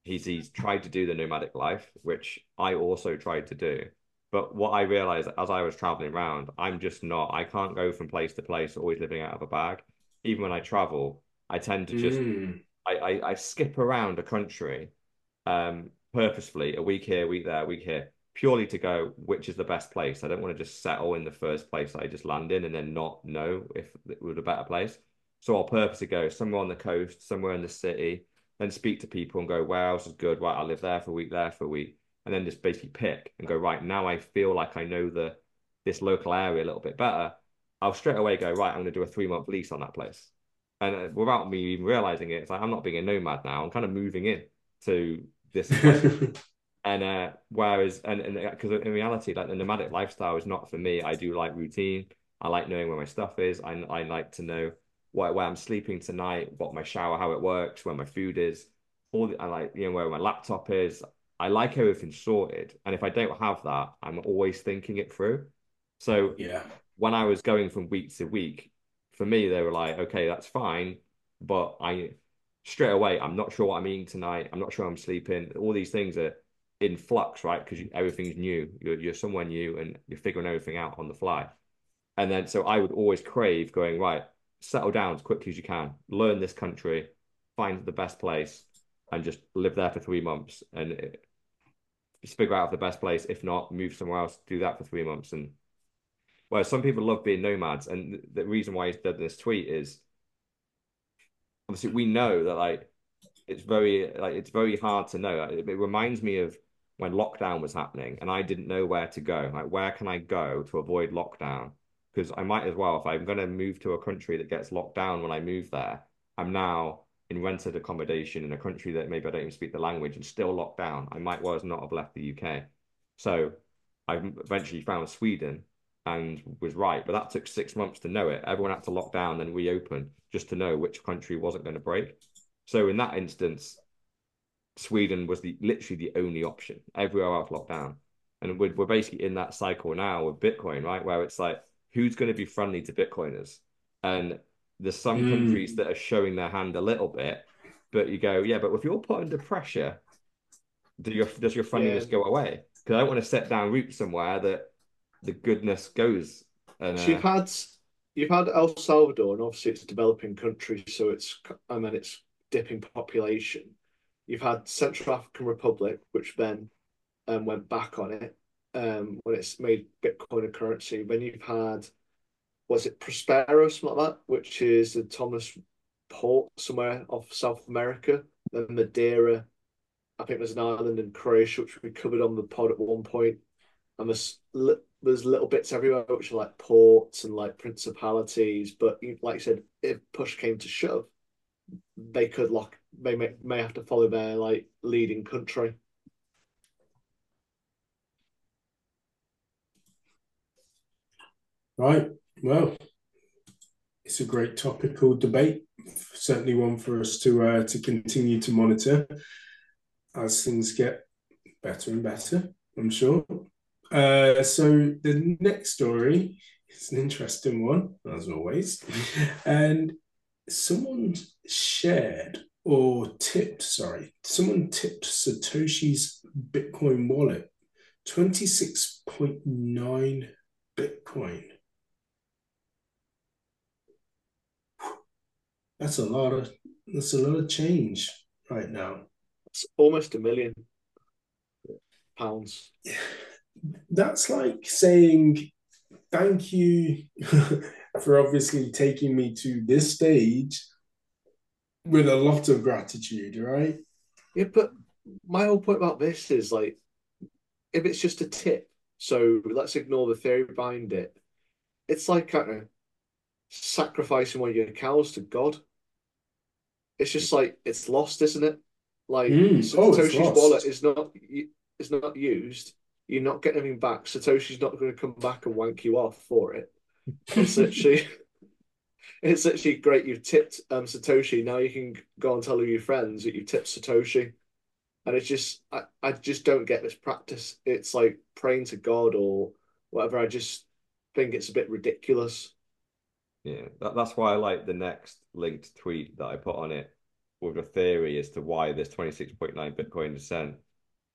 he's he's tried to do the nomadic life, which I also tried to do. But what I realized as I was traveling around, I'm just not. I can't go from place to place, always living out of a bag. Even when I travel, I tend to just mm. I, I, I skip around a country, um, purposefully a week here, week there, a week here, purely to go which is the best place. I don't want to just settle in the first place I just land in and then not know if it was a better place. So I'll purposely go somewhere on the coast, somewhere in the city, then speak to people and go, where else is good? Right, I'll live there for a week, there for a week. And then just basically pick and go, right, now I feel like I know the this local area a little bit better. I'll straight away go, right, I'm going to do a three month lease on that place. And uh, without me even realizing it, it's like I'm not being a nomad now. I'm kind of moving in to this and uh, whereas, and because in reality, like the nomadic lifestyle is not for me. I do like routine. I like knowing where my stuff is. I, I like to know where, where I'm sleeping tonight, what my shower, how it works, where my food is, all the, I like, you know, where my laptop is. I like everything sorted. And if I don't have that, I'm always thinking it through. So yeah, when I was going from week to week, for me, they were like, okay, that's fine. But I straight away, I'm not sure what I'm eating tonight. I'm not sure I'm sleeping. All these things are in flux, right? Because everything's new. You're, you're somewhere new and you're figuring everything out on the fly. And then so I would always crave going, right, settle down as quickly as you can, learn this country, find the best place, and just live there for three months and it, just figure out the best place. If not, move somewhere else, do that for three months. And well, some people love being nomads, and the reason why he's done this tweet is obviously we know that like it's very like it's very hard to know. It, it reminds me of when lockdown was happening, and I didn't know where to go. Like, where can I go to avoid lockdown? because I might as well if I'm going to move to a country that gets locked down when I move there. I'm now in rented accommodation in a country that maybe I don't even speak the language and still locked down. I might well as not have left the UK. So I eventually found Sweden and was right, but that took six months to know it. Everyone had to lock down and reopen just to know which country wasn't going to break. So in that instance, Sweden was the literally the only option. Everywhere else locked down, and we're, we're basically in that cycle now with Bitcoin, right? Where it's like who's going to be friendly to Bitcoiners? And there's some mm. countries that are showing their hand a little bit, but you go, yeah, but if you're put under pressure, do your, does your friendliness yeah. go away? Because I don't want to set down roots somewhere that the goodness goes. And, uh... you've had you've had El Salvador, and obviously it's a developing country, so it's and then it's dipping population. You've had Central African Republic, which then um, went back on it um, when it's made Bitcoin a currency. Then you've had, was it Prospero, something like that, which is the Thomas port somewhere off South America. Then Madeira, I think there's an island in Croatia which we covered on the pod at one point. And there's there's little bits everywhere which are like ports and like principalities. But like I said, if push came to shove, they could lock. They may may have to follow their like leading country. Right. Well, it's a great topical debate. Certainly one for us to uh, to continue to monitor as things get better and better. I'm sure. Uh, so the next story is an interesting one, as always, and someone shared or tipped. Sorry, someone tipped Satoshi's Bitcoin wallet twenty six point nine Bitcoin. that's a lot of that's a lot of change, right now. It's almost a million pounds. That's like saying thank you for obviously taking me to this stage with a lot of gratitude, right? Yeah, but my whole point about this is like, if it's just a tip, so let's ignore the theory behind it. It's like kind of sacrificing one of your cows to God. It's just like it's lost, isn't it? Like Mm, oh, Satoshi's wallet is not is not used. You're not getting anything back. Satoshi's not going to come back and wank you off for it. It's actually, it's literally great. You've tipped um Satoshi. Now you can go and tell all your friends that you tipped Satoshi. And it's just, I, I just don't get this practice. It's like praying to God or whatever. I just think it's a bit ridiculous. Yeah, that, that's why I like the next linked tweet that I put on it with a theory as to why this 26.9 Bitcoin is sent.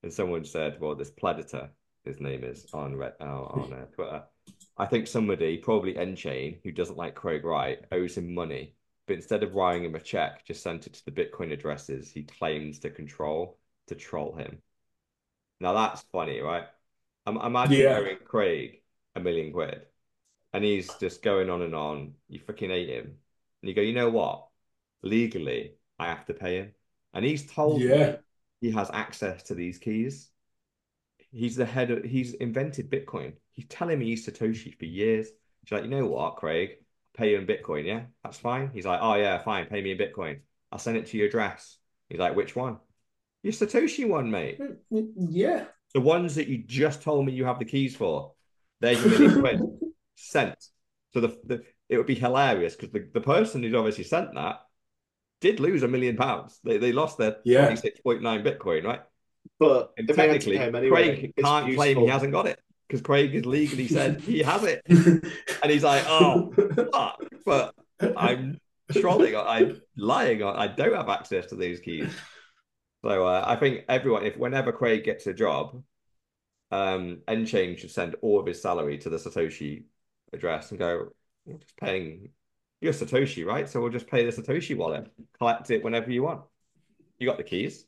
And someone said, well, this Pledditor, his name is on Red, uh, on uh, Twitter. I think somebody, probably nChain, who doesn't like Craig Wright, owes him money. But instead of writing him a check, just sent it to the Bitcoin addresses he claims to control to troll him. Now that's funny, right? I'm imagine Yeah. owing Craig a million quid and he's just going on and on. You freaking hate him. And you go, you know what? Legally, I have to pay him. And he's told me Yeah. he has access to these keys. He's the head of, he's invented Bitcoin. He's telling me he's Satoshi for years. She's like, you know what, Craig? Pay you in Bitcoin, yeah? That's fine. He's like, oh yeah, fine, pay me in Bitcoin. I'll send it to your address. He's like, which one? Your Satoshi one, mate. Mm, mm, yeah. The ones that you just told me you have the keys for. They're your million quid sent. So the, the it would be hilarious because the, the person who's obviously sent that did lose a million pounds. They they lost their Yeah. 26.9 Bitcoin, right? But And if they had to technically, anyway, Craig can't claim he hasn't got it because Craig has legally said he has it. And he's like, oh, fuck. But I'm trolling, I'm lying, I don't have access to these keys. So uh, I think everyone, if whenever Craig gets a job, um, nChain should send all of his salary to the Satoshi address and go, we're just paying you're Satoshi, right? So we'll just pay the Satoshi wallet, collect it whenever you want. You got the keys.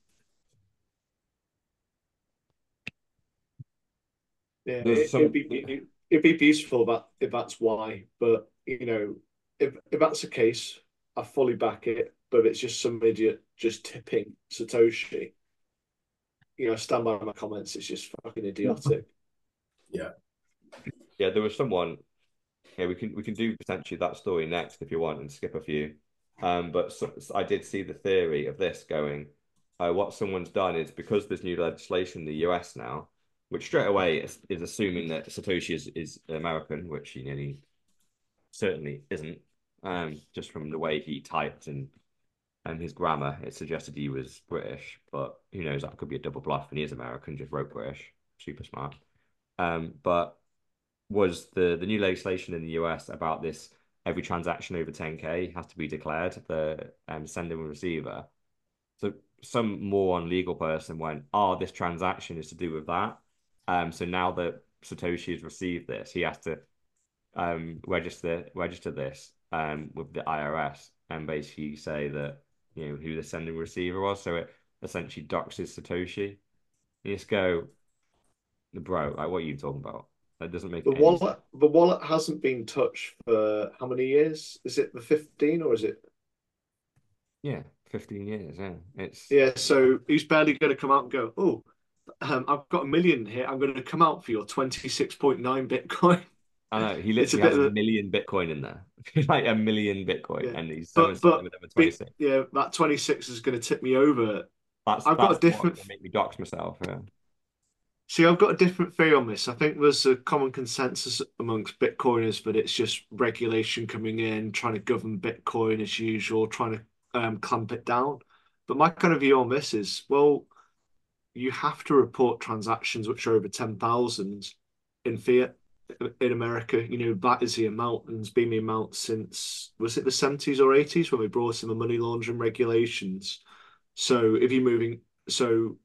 Yeah, it, some- it'd be it, it'd be beautiful that if that's why. But you know, if if that's the case, I fully back it. But if it's just some idiot just tipping Satoshi, you know, stand by my comments. It's just fucking idiotic. Yeah, yeah, there was someone. Yeah, we can we can do potentially that story next if you want and skip a few. Um, but so, so I did see the theory of this going. Uh, what someone's done is because there's new legislation in the US now, which straight away is, is assuming that Satoshi is, is American, which he nearly certainly isn't. Um, just from the way he typed and and his grammar, it suggested he was British, but who knows? That could be a double bluff, and he is American, just wrote British. Super smart. Um, but was the the new legislation in the US about this? Every transaction over 10k has to be declared the um, sender and receiver. So some more on legal person went, "Oh, this transaction is to do with that." Um, so now that Satoshi has received this, he has to um register register this um with the IRS and basically say that you know who the sending receiver was. So it essentially doxes Satoshi. You just go, bro, like what are you talking about? That doesn't make The wallet, the wallet hasn't been touched for how many years? Is it the fifteen or is it? Yeah, 15 years, yeah. It's Yeah, so he's barely going to come out and go, "Oh, um, I've got a million here. I'm going to come out for your twenty six point nine Bitcoin." I know he literally has a a- million Bitcoin in there. Like a million Bitcoin Yeah. and he's But- but something with them 26. Yeah, that twenty six is going to tip me over That's I've got a different- make me dox myself. Yeah. See, I've got a different theory on this. I think there's a common consensus amongst Bitcoiners that it's just regulation coming in, trying to govern Bitcoin as usual, trying to um, clamp it down. But my kind of view on this is, well, you have to report transactions which are over 10,000 in fiat in America. You know, that is the amount and it's been the amount since, was it the 70s or 80s when we brought in the money laundering regulations? So if you're moving, so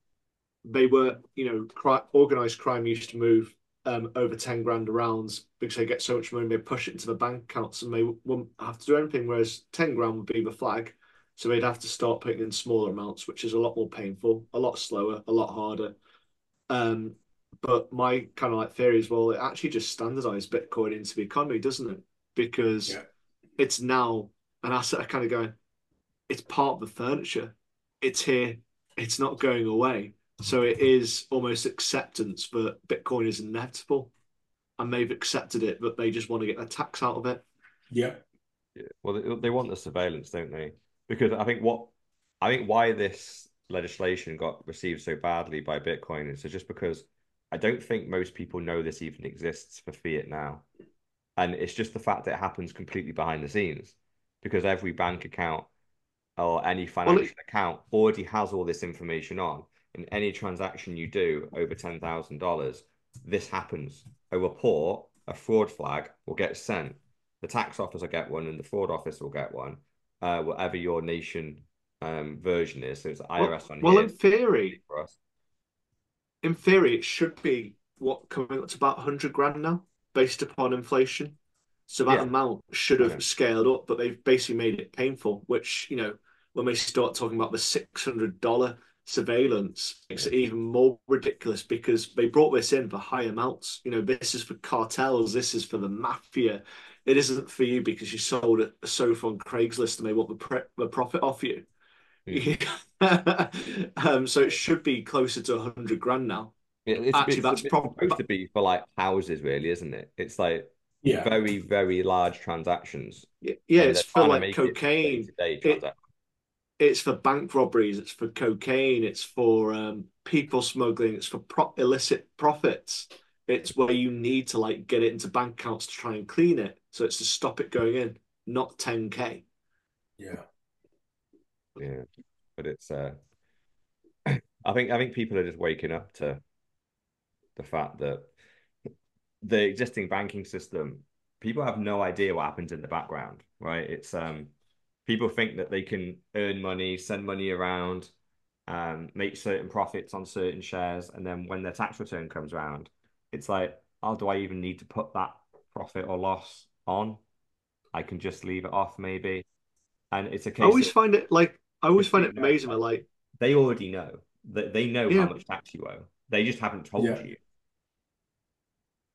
they were, you know, cri organized crime used to move um, over 10 grand around because they get so much money, they push it into the bank accounts and they won't have to do anything. Whereas 10 grand would be the flag. So they'd have to start putting in smaller amounts, which is a lot more painful, a lot slower, a lot harder. Um, but my kind of like theory is, well, it actually just standardized Bitcoin into the economy, doesn't it? Because yeah. it's now an asset I kind of going, it's part of the furniture. It's here. It's not going away. So it is almost acceptance that Bitcoin is inevitable. And they've accepted it, but they just want to get a tax out of it. Yeah. yeah. Well, they, they want the surveillance, don't they? Because I think what I think why this legislation got received so badly by Bitcoin is just because I don't think most people know this even exists for fiat now. And it's just the fact that it happens completely behind the scenes because every bank account or any financial well, it... account already has all this information on. In any transaction you do over $10,000, this happens. A report, a fraud flag will get sent. The tax office will get one and the fraud office will get one, uh, whatever your nation um, version is. So it's IRS well, on well, here. in theory, for us in theory, it should be what coming up to about 100 grand now, based upon inflation. So that yeah. amount should have okay. scaled up, but they've basically made it painful. Which you know, when we start talking about the six hundred dollar surveillance, makes it even more ridiculous because they brought this in for high amounts. You know, this is for cartels, this is for the mafia. It isn't for you because you sold a sofa on Craigslist and they want the, pre- the profit off you. um, so it should be closer to hundred grand now. Yeah, it's, Actually, it's, that's probably supposed to be for like houses, really, isn't it? It's like yeah. very, very large transactions. Yeah, yeah it's for like cocaine. It, it's for bank robberies. It's for cocaine. It's for um, people smuggling. It's for pro- illicit profits. It's where you need to like get it into bank accounts to try and clean it. So it's to stop it going in, not 10k. Yeah. Yeah, but it's uh, I think I think people are just waking up to the fact that the existing banking system, people have no idea what happens in the background, right? It's um, people think that they can earn money, send money around, um, make certain profits on certain shares, and then when their tax return comes around, it's like, oh, do I even need to put that profit or loss on? I can just leave it off, maybe. And it's a case. I always of, find it like I always find it amazing. Know, like they already know that they know yeah. how much tax you owe. They just haven't told yeah. you.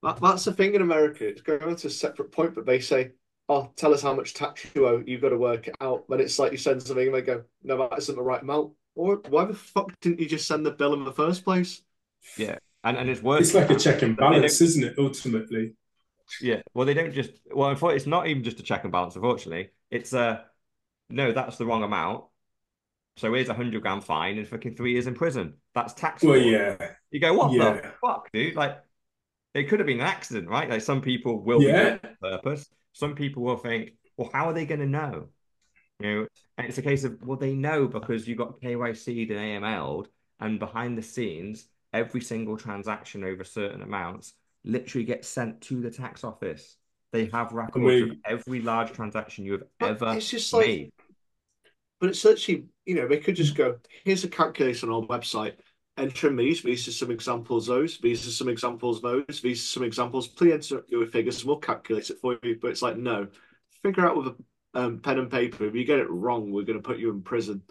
That, that's the thing in America. It's going to a separate point, but they say, "Oh, tell us how much tax you owe. You've got to work it out." When it's like you send something, and they go, "No, that isn't the right amount." Or why the fuck didn't you just send the bill in the first place? Yeah, and and it's worse. It's like a check and balance, isn't it? Ultimately. Yeah. Well, they don't just. Well, it's not even just a check and balance. Unfortunately, it's a. Uh, no, that's the wrong amount. So here's a hundred grand fine and fucking three years in prison. That's tax. Well, yeah. You go, what yeah. the fuck, dude? Like, it could have been an accident, right? Like, some people will yeah. be purpose. Some people will think, well, how are they going to know? You know, and it's a case of, well, they know because you got KYC'd and AML'd, and behind the scenes, every single transaction over certain amounts literally gets sent to the tax office. They have records I mean, of every large transaction you have ever it's just like, made. But it's actually, you know, they could just go, here's a calculator on our website, enter in these, these are some examples those, these are some examples those, these are some examples, please enter your figures and we'll calculate it for you. But it's like, no, figure out with a um, pen and paper. If you get it wrong, we're going to put you in prison.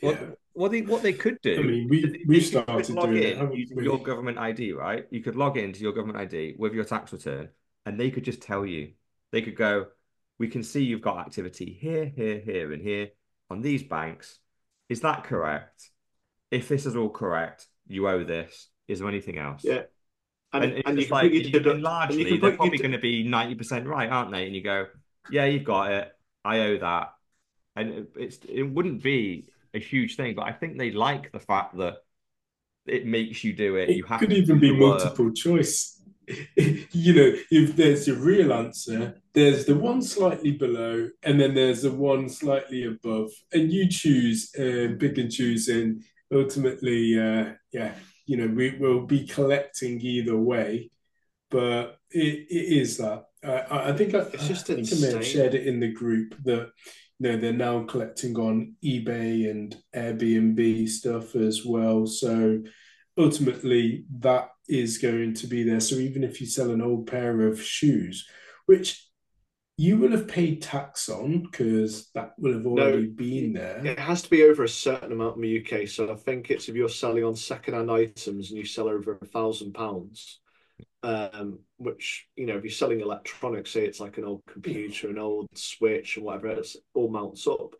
Yeah. What, what they what they could do. I mean, we we started doing it using your government ID, right? You could log into your government ID with your tax return, and they could just tell you. They could go, "We can see you've got activity here, here, here, and here on these banks. Is that correct? If this is all correct, you owe this. Is there anything else? Yeah. And, and, and you like, you, largely, you they're probably going to be 90% right, aren't they? And you go, yeah, you've got it. I owe that. And it's it wouldn't be a huge thing, but I think they like the fact that it makes you do it. It you have could even be multiple work. choice. you know, if there's your real answer, there's the one slightly below, and then there's the one slightly above, and you choose uh, big and choosing. Ultimately, uh, yeah, you know, we will be collecting either way, but it, it is that. Uh, I think I, it's just I, I think I may have shared it in the group that you know they're now collecting on eBay and Airbnb stuff as well. So ultimately, that is going to be there. So even if you sell an old pair of shoes, which you will have paid tax on because that will have already no, been there. It has to be over a certain amount in the UK. So I think it's if you're selling on second-hand items and you sell over a thousand pounds, um, which you know, if you're selling electronics, say it's like an old computer, an old switch, and whatever, it's all mounts up.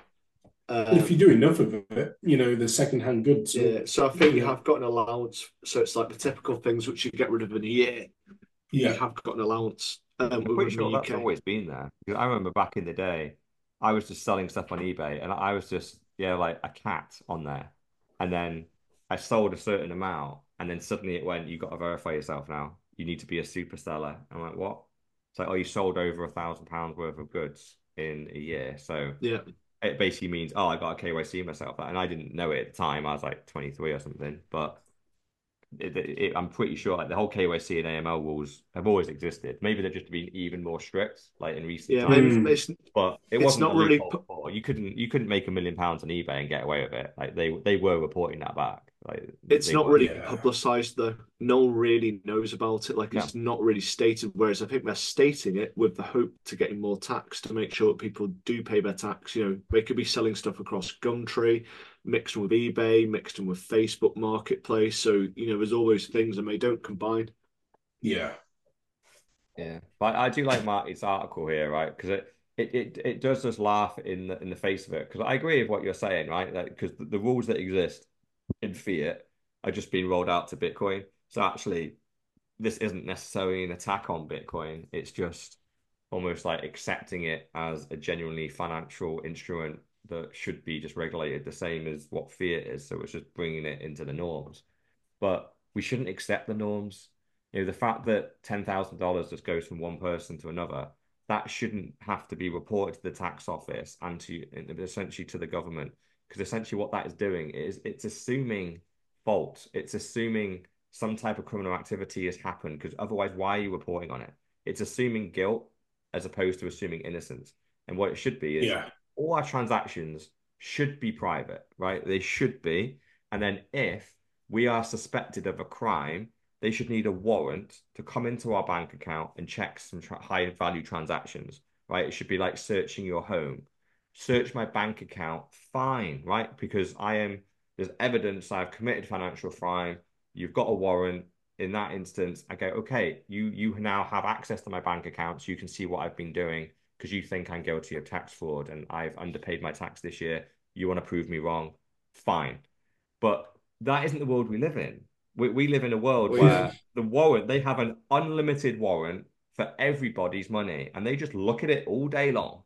Um, if you do enough of it, you know, the second-hand goods. Yeah, so I think you have got an allowance. So it's like the typical things which you get rid of in a year. Yeah. You have got an allowance um, I'm pretty sure that's always been there. I remember back in the day, I was just selling stuff on eBay, and I was just yeah like a cat on there, and then I sold a certain amount, and then suddenly it went, you got to verify yourself now. You need to be a super seller. I'm like, what? It's like, oh, you sold over a thousand pounds worth of goods in a year, so yeah. It basically means, oh, I got a KYC myself, and I didn't know it at the time. I was like 23 or something, but it, it, I'm pretty sure like the whole KYC and AML rules have always existed. Maybe they've just been even more strict, like in recent yeah, times. Maybe it's, but it wasn't not really. You couldn't you couldn't make a million pounds on eBay and get away with it. Like they they were reporting that back. Like it's not really yeah. publicized though. No one really knows about it. Like it's not really stated. Whereas I think they're stating it with the hope to getting more tax to make sure that people do pay their tax. You know, they could be selling stuff across Gumtree, mixed with eBay, mixed in with Facebook Marketplace. So you know, there's all those things, and they don't combine. Yeah, yeah. But I do like Marty's article here, right? Because it it, it it does just laugh in the in the face of it. Because I agree with what you're saying, right? Because like, the, the rules that exist in fiat are just being rolled out to Bitcoin. So actually, this isn't necessarily an attack on Bitcoin. It's just almost like accepting it as a genuinely financial instrument that should be just regulated the same as what fiat is. So it's just bringing it into the norms. But we shouldn't accept the norms. You know, the fact that ten thousand dollars just goes from one person to another, that shouldn't have to be reported to the tax office and to essentially to the government because essentially what that is doing is it's assuming fault. It's assuming some type of criminal activity has happened because otherwise, why are you reporting on it? It's assuming guilt as opposed to assuming innocence. And what it should be is yeah. all our transactions should be private, right? They should be. And then if we are suspected of a crime, they should need a warrant to come into our bank account and check some tra- high value transactions, right? It should be like searching your home search my bank account, fine, right? Because I am there's evidence I've committed financial crime. You've got a warrant. In that instance, I go, okay, you you now have access to my bank account, so you can see what I've been doing because you think I'm guilty of tax fraud and I've underpaid my tax this year. You want to prove me wrong? Fine. But that isn't the world we live in. We, we live in a world well, where yeah. the warrant, they have an unlimited warrant for everybody's money and they just look at it all day long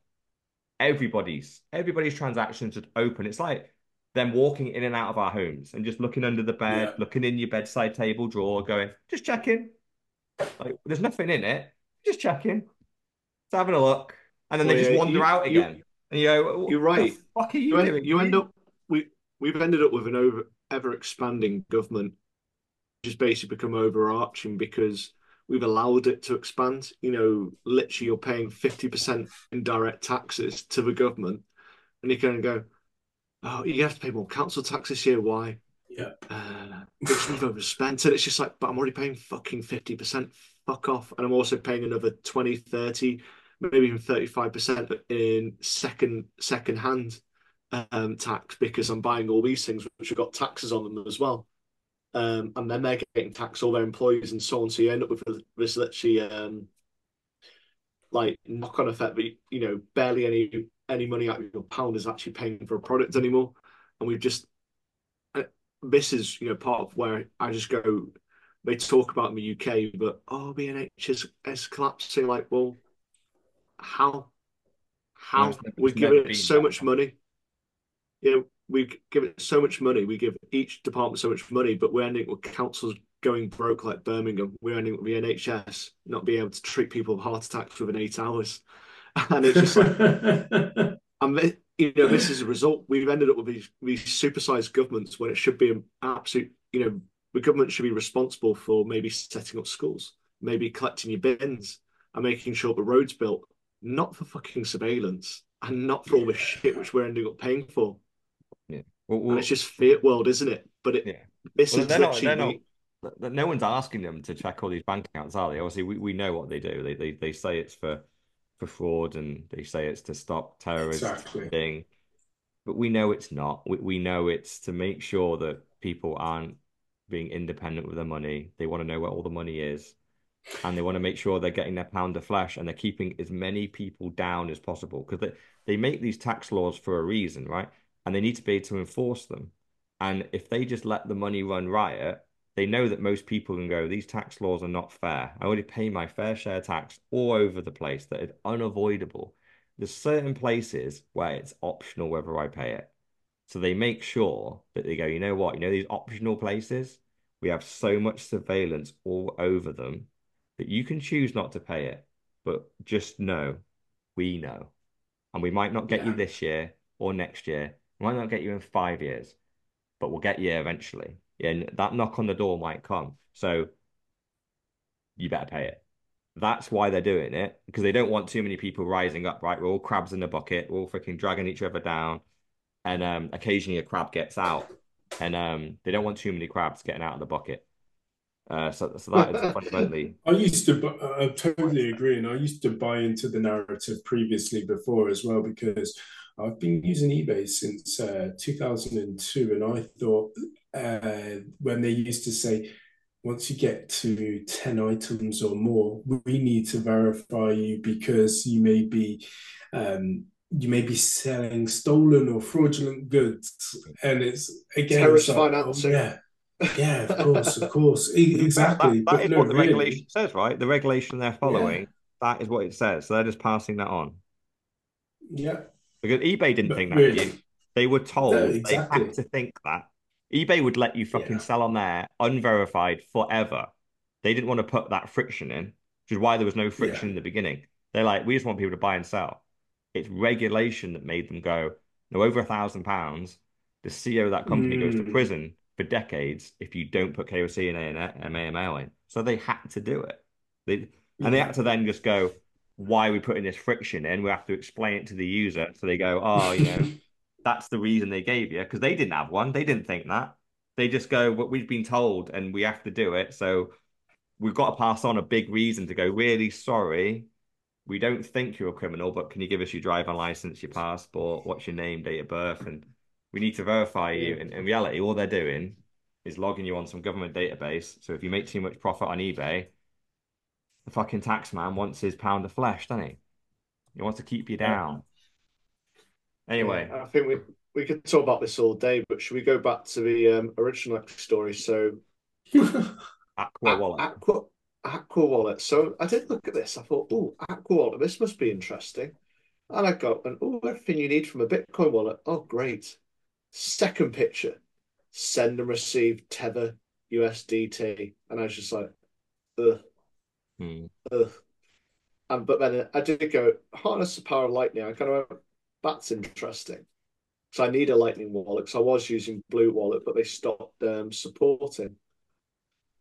everybody's everybody's transactions just open. It's like them walking in and out of our homes and just looking under the bed, yeah. looking in your bedside table drawer, going, just checking. Like there's nothing in it. Just checking. Just having a look. And then well, they just wander you, out again. You, and you go, You're right. fuck are you, you doing? End, you end up we we've ended up with an over ever expanding government just basically become overarching because we've allowed it to expand. You know, literally you're paying 50% in direct taxes to the government. And you can go, oh, you have to pay more council tax this year. Why? Yeah. Uh, because we've overspent. And it's just like, but I'm already paying fucking 50%. Fuck off. And I'm also paying another 20, 30, maybe even 35% in second second hand um, tax because I'm buying all these things which have got taxes on them as well um, and then they're getting taxed all their employees and so on. So you end up with this literally um, like knock on effect, but you know barely any any money out of your pound is actually paying for a product anymore. And we've just uh, this is you know part of where I just go. They talk about in the UK, but oh, BNH is, is collapsing. Like, well, how? How we give it so much money? You know, we give it so much money. We give each department so much money, but we're ending with councils going broke like Birmingham. We're ending with the NHS not being able to treat people with heart attacks within eight hours, and it's just like, and you know, this is a result. We've ended up with these these supersized governments when it should be an absolute. You know, the government should be responsible for maybe setting up schools, maybe collecting your bins, and making sure the roads built, not for fucking surveillance and not for all the shit which we're ending up paying for. Well, well, and it's just fiat world, isn't it? But it, yeah. this well, is they're not, they're not, no one's asking them to check all these bank accounts, are they? Obviously, we, we know what they do. They, they they say it's for for fraud and they say it's to stop terrorist Exactly. thing. But we know it's not. We, we know it's to make sure that people aren't being independent with their money. They want to know where all the money is. And they want to make sure they're getting their pound of flesh and they're keeping as many people down as possible. Because they, they make these tax laws for a reason, right? And they need to be able to enforce them. And if they just let the money run riot, they know that most people can go, these tax laws are not fair. I already pay my fair share tax all over the place that is unavoidable. There's certain places where it's optional whether I pay it. So they make sure that they go, you know what, you know, these optional places, we have so much surveillance all over them that you can choose not to pay it. But just know, we know. And we might not get you this year or next year. Might not get you in five years, but we'll get you eventually. And that knock on the door might come. So you better pay it. That's why they're doing it because they don't want too many people rising up, right? We're all crabs in the bucket. We're all freaking dragging each other down. And um, occasionally a crab gets out. And um, they don't want too many crabs getting out of the bucket. Uh, so, so that is fundamentally I used to, I totally agree, and I used to buy into the narrative previously before as well because I've been using eBay since uh, 2002, and I thought uh, when they used to say once you get to 10 items or more, we need to verify you because you may be um, you may be selling stolen or fraudulent goods, and it's again Terrorist it's like, oh, financing. yeah. Yeah, of course, of course, exactly. That, that But is no, what the really, regulation says, right? The regulation they're following, that is what it says. So they're just passing that on. yeah, Because eBay didn't but think that. really. They were told no, they had to think that. eBay would let you fucking Yeah. sell on there unverified forever. They didn't want to put that friction in, which is why there was no friction Yeah. in the beginning. They're like, we just want people to buy and sell. It's regulation that made them go, no, over a thousand pounds, the CEO of that company goes to Mm, prison for decades if you don't put KOC and AML in. So they had to do it. They and they had to then just go, why are we putting this friction in? We have to explain it to the user. So they go, oh, you know, that's the reason they gave you because they didn't have one. They didn't think that. They just go, well, we've been told and we have to do it. So we've got to pass on a big reason to go, really sorry. We don't think you're a criminal, but can you give us your driving license, your passport, what's your name, date of birth? And we need to verify you. And in reality, all they're doing is logging you on some government database. So if you make too much profit on eBay, the fucking tax man wants his pound of flesh, doesn't he? He wants to keep you Yeah. down. Anyway, I think we we could talk about this all day, but should we go back to the um, original story? So Aqua Wallet. Aqua Aqua Wallet. So I did look at this. I thought, oh, Aqua Wallet, this must be interesting. And I got and oh, everything you need from a Bitcoin wallet. Oh, great. Second picture, send and receive Tether USDT, and I was just like, ugh, Ugh. And but then I did go harness the power of Lightning. I kind of went, that's interesting. So I need a Lightning wallet because I was using Blue Wallet, but they stopped um, supporting.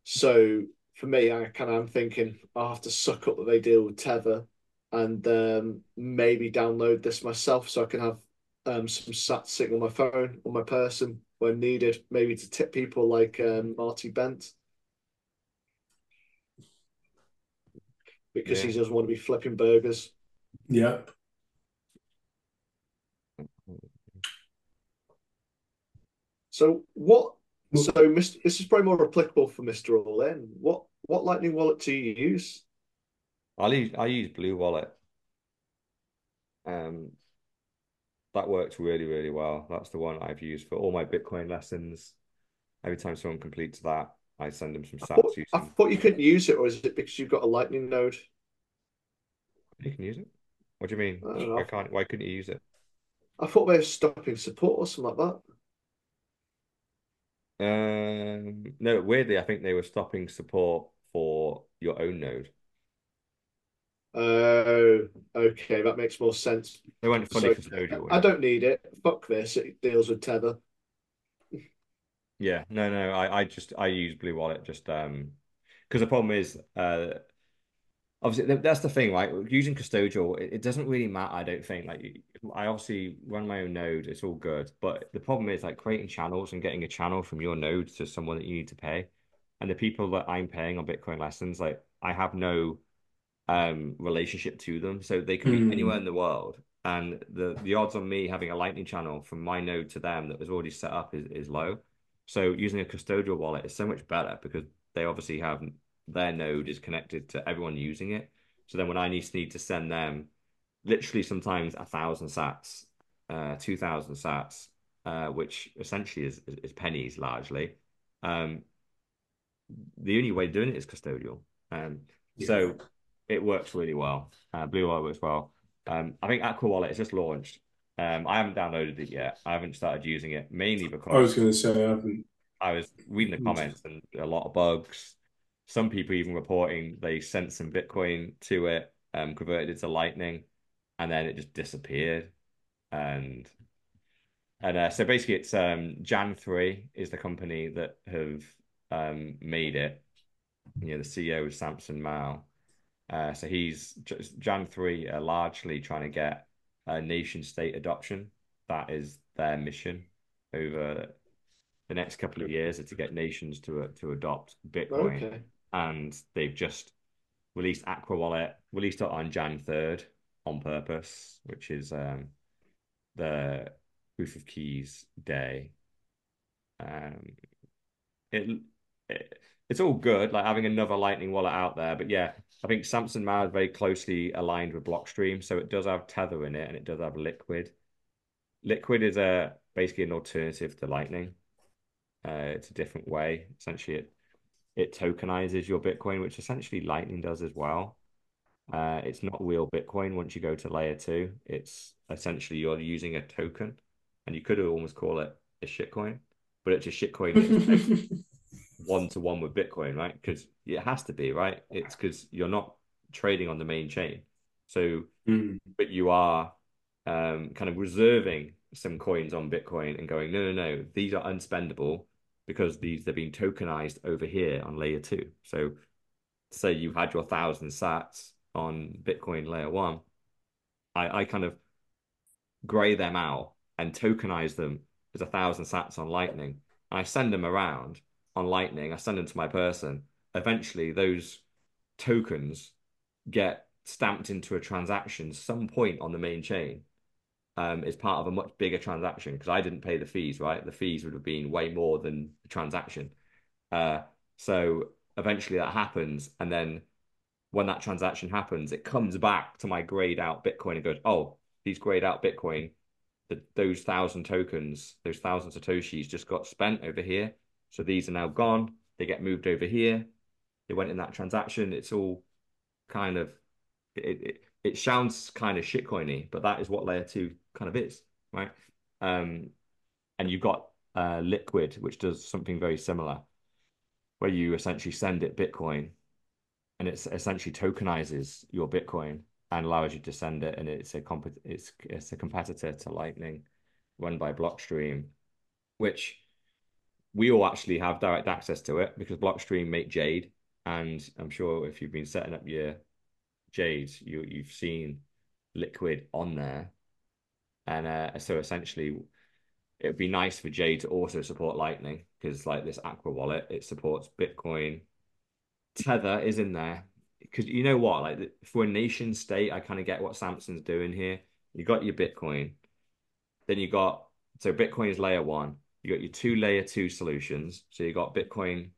So for me, I kind of am thinking I have to suck up that they deal with Tether and um, maybe download this myself so I can have um, some sat sitting on my phone on my person when needed, maybe to tip people like um, Marty Bent because Yeah. he doesn't want to be flipping burgers. Yep. So what? So Mr. this is probably more applicable for Mr. All In. What what Lightning wallet do you use? I use I use Blue Wallet. Um, that works really, really well. That's the one I've used for all my Bitcoin lessons. Every time someone completes that, I send them some I thought, sats I thought you couldn't use it, or is it because you've got a Lightning node? You can use it. What do you mean? Why can't? Why couldn't you use it? I thought they were stopping support or something like that. Um, no, weirdly, I think they were stopping support for your own node. Oh, okay, that makes more sense. They went So fully custodial. I don't need it. Fuck this. It deals with Tether. Yeah, no, no. I, I just I use Blue Wallet just um because the problem is uh obviously th- that's the thing, right? Using custodial, it, it doesn't really matter. I don't think. Like I obviously run my own node, it's all good, but the problem is like creating channels and getting a channel from your node to someone that you need to pay, and the people that I'm paying on Bitcoin lessons, like I have no um, relationship to them. So they can be Mm. anywhere in the world. And the the odds on me having a Lightning channel from my node to them that was already set up is, is low. So using a custodial wallet is so much better because they obviously have their node is connected to everyone using it. So then when I need need to send them literally sometimes a thousand sats, uh, two thousand sats, uh, which essentially is, is, is pennies largely. Um, the only way of doing it is custodial. Um, Yeah. so it works really well. Uh, Blue Wallet works well. Um, I think Aqua Wallet has just launched. Um, I haven't downloaded it yet. I haven't started using it mainly because I was going to say I haven't. I was reading the Hmm. comments and a lot of bugs. Some people even reporting they sent some Bitcoin to it, um, converted it to Lightning, and then it just disappeared. And and uh, so basically, it's um, JAN3 is the company that have um, made it. You know, the CEO is Samson Mow. Uh, so he's JAN3 are largely trying to get a nation state adoption. That is their mission over the next couple of years is to get nations to uh, to adopt Bitcoin, Okay. and they've just released Aqua Wallet, released it on Jan third on purpose, which is um, the proof of keys day. Um, it, it it's all good, like having another Lightning wallet out there, but yeah, I think Samson Mow is very closely aligned with Blockstream, so it does have Tether in it, and it does have Liquid. Liquid is a basically an alternative to Lightning. Uh, it's a different way. Essentially, it it tokenizes your Bitcoin, which essentially Lightning does as well. Uh, it's not real Bitcoin once you go to layer two. It's essentially you're using a token, and you could almost call it a shitcoin, but it's a shitcoin one to one with Bitcoin, right? Because it has to be, right? It's because you're not trading on the main chain. So, Mm. but you are um, kind of reserving some coins on Bitcoin and going, no, no, no, these are unspendable because these they're being tokenized over here on layer two. So, say you had your thousand sats on Bitcoin layer one, I, I kind of gray them out and tokenize them as a thousand sats on Lightning. I send them around on Lightning. I send them to my person. Eventually, those tokens get stamped into a transaction some point on the main chain. Um, as part of a much bigger transaction because I didn't pay the fees, right? The fees would have been way more than the transaction. Uh, so eventually that happens, and then when that transaction happens, it comes back to my grayed out Bitcoin and goes, "Oh, these grayed out Bitcoin, the, those thousand tokens, those thousand satoshis just got spent over here. So these are now gone. They get moved over here. They went in that transaction. It's all kind of it. it it sounds kind of shitcoiny, but that is what layer two kind of is, right? Um, and you've got uh, Liquid, which does something very similar, where you essentially send it Bitcoin, and it essentially tokenizes your Bitcoin and allows you to send it, and it's a comp- it's it's a competitor to Lightning, run by Blockstream, which we all actually have direct access to it because Blockstream make Jade, and I'm sure if you've been setting up your Jade, you you've seen Liquid on there, and uh, so essentially, it'd be nice for Jade to also support Lightning because like this Aqua wallet, it supports Bitcoin. Tether is in there because you know what, like for a nation state, I kind of get what Samson's doing here. You got your Bitcoin, then you got so Bitcoin is layer one. You got your two layer two solutions. So you got Bitcoin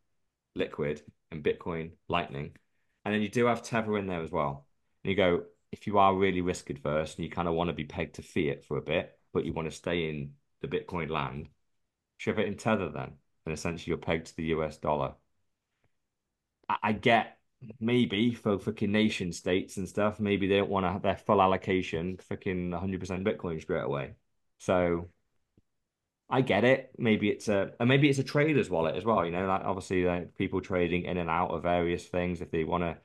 Liquid and Bitcoin Lightning. And then you do have Tether in there as well. And you go, if you are really risk adverse and you kind of want to be pegged to fiat for a bit, but you want to stay in the Bitcoin land, shove it in Tether then. And essentially you're pegged to the US dollar. I, I get maybe for fucking nation states and stuff, maybe they don't want to have their full allocation, fucking 100% Bitcoin straight away. So I get it. Maybe it's a, and maybe it's a trader's wallet as well. You know, like obviously like people trading in and out of various things. If they want to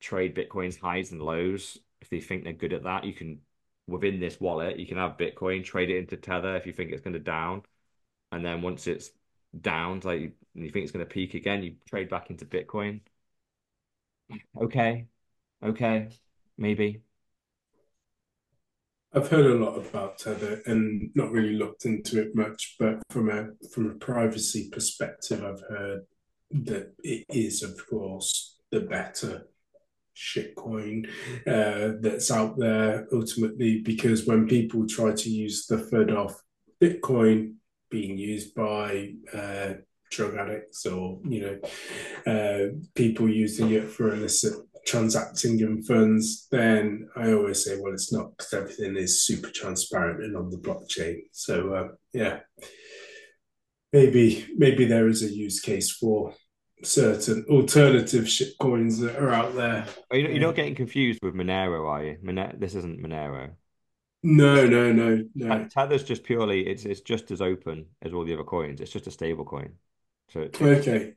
trade Bitcoin's highs and lows, if they think they're good at that, you can within this wallet, you can have Bitcoin, trade it into Tether if you think it's going to down, and then once it's down, like you, you think it's going to peak again, you trade back into Bitcoin. Okay, okay, maybe. I've heard a lot about Tether and not really looked into it much, but from a from a privacy perspective, I've heard that it is, of course, the better shitcoin uh, that's out there ultimately because when people try to use the FUD of Bitcoin being used by uh, drug addicts or you know uh, people using it for illicit transacting in funds, then I always say, well, it's not because everything is super transparent and on the blockchain. So uh, yeah, maybe maybe there is a use case for certain alternative shit coins that are out there. Are you, you're not getting confused with Monero, are you? Mon- this isn't Monero. No, no, no, no. Tether's just purely it's it's just as open as all the other coins. It's just a stable coin. So it's, okay,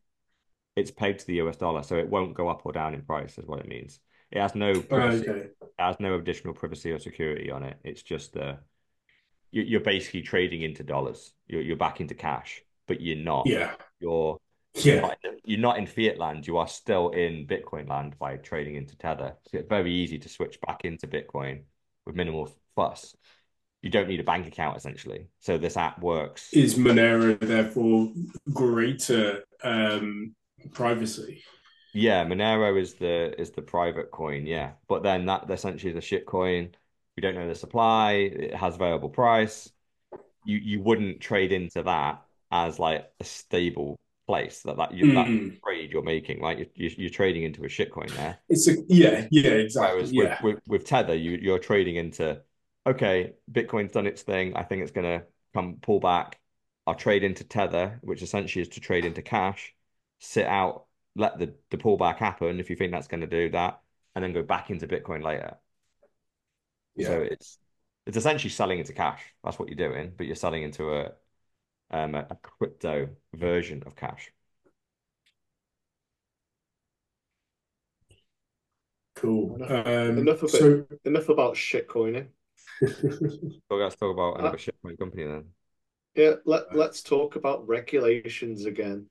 it's pegged to the US dollar, so it won't go up or down in price, is what it means. It has no privacy, okay, it has no additional privacy or security on it. It's just the you, you're basically trading into dollars. You're you're back into cash, but you're not. yeah, You're yeah, not in- you're not in fiat land. You are still in Bitcoin land by trading into Tether. So it's very easy to switch back into Bitcoin with minimal fuss. You don't need a bank account essentially. So this app works. Is Monero therefore greater um, privacy? Yeah, Monero is the is the private coin, yeah. But then that essentially is a shit coin. We don't know the supply. It has variable price. You you wouldn't trade into that as like a stable place that that you that Mm. trade you're making, right? You're, you're you're trading into a shit coin there. It's a yeah, yeah, exactly. Whereas Yeah, with, with with Tether, you you're trading into okay, Bitcoin's done its thing. I think it's gonna come pull back. I'll trade into Tether, which essentially is to trade into cash, sit out, let the the pullback happen if you think that's going to do that, and then go back into Bitcoin later. Yeah. So it's it's essentially selling into cash. That's what you're doing, but you're selling into a um a, a crypto version of cash. cool. Enough- Um, enough of so Enough about shitcoining. So let's talk about Uh, another shitcoin company then. Yeah, let let's talk about regulations again.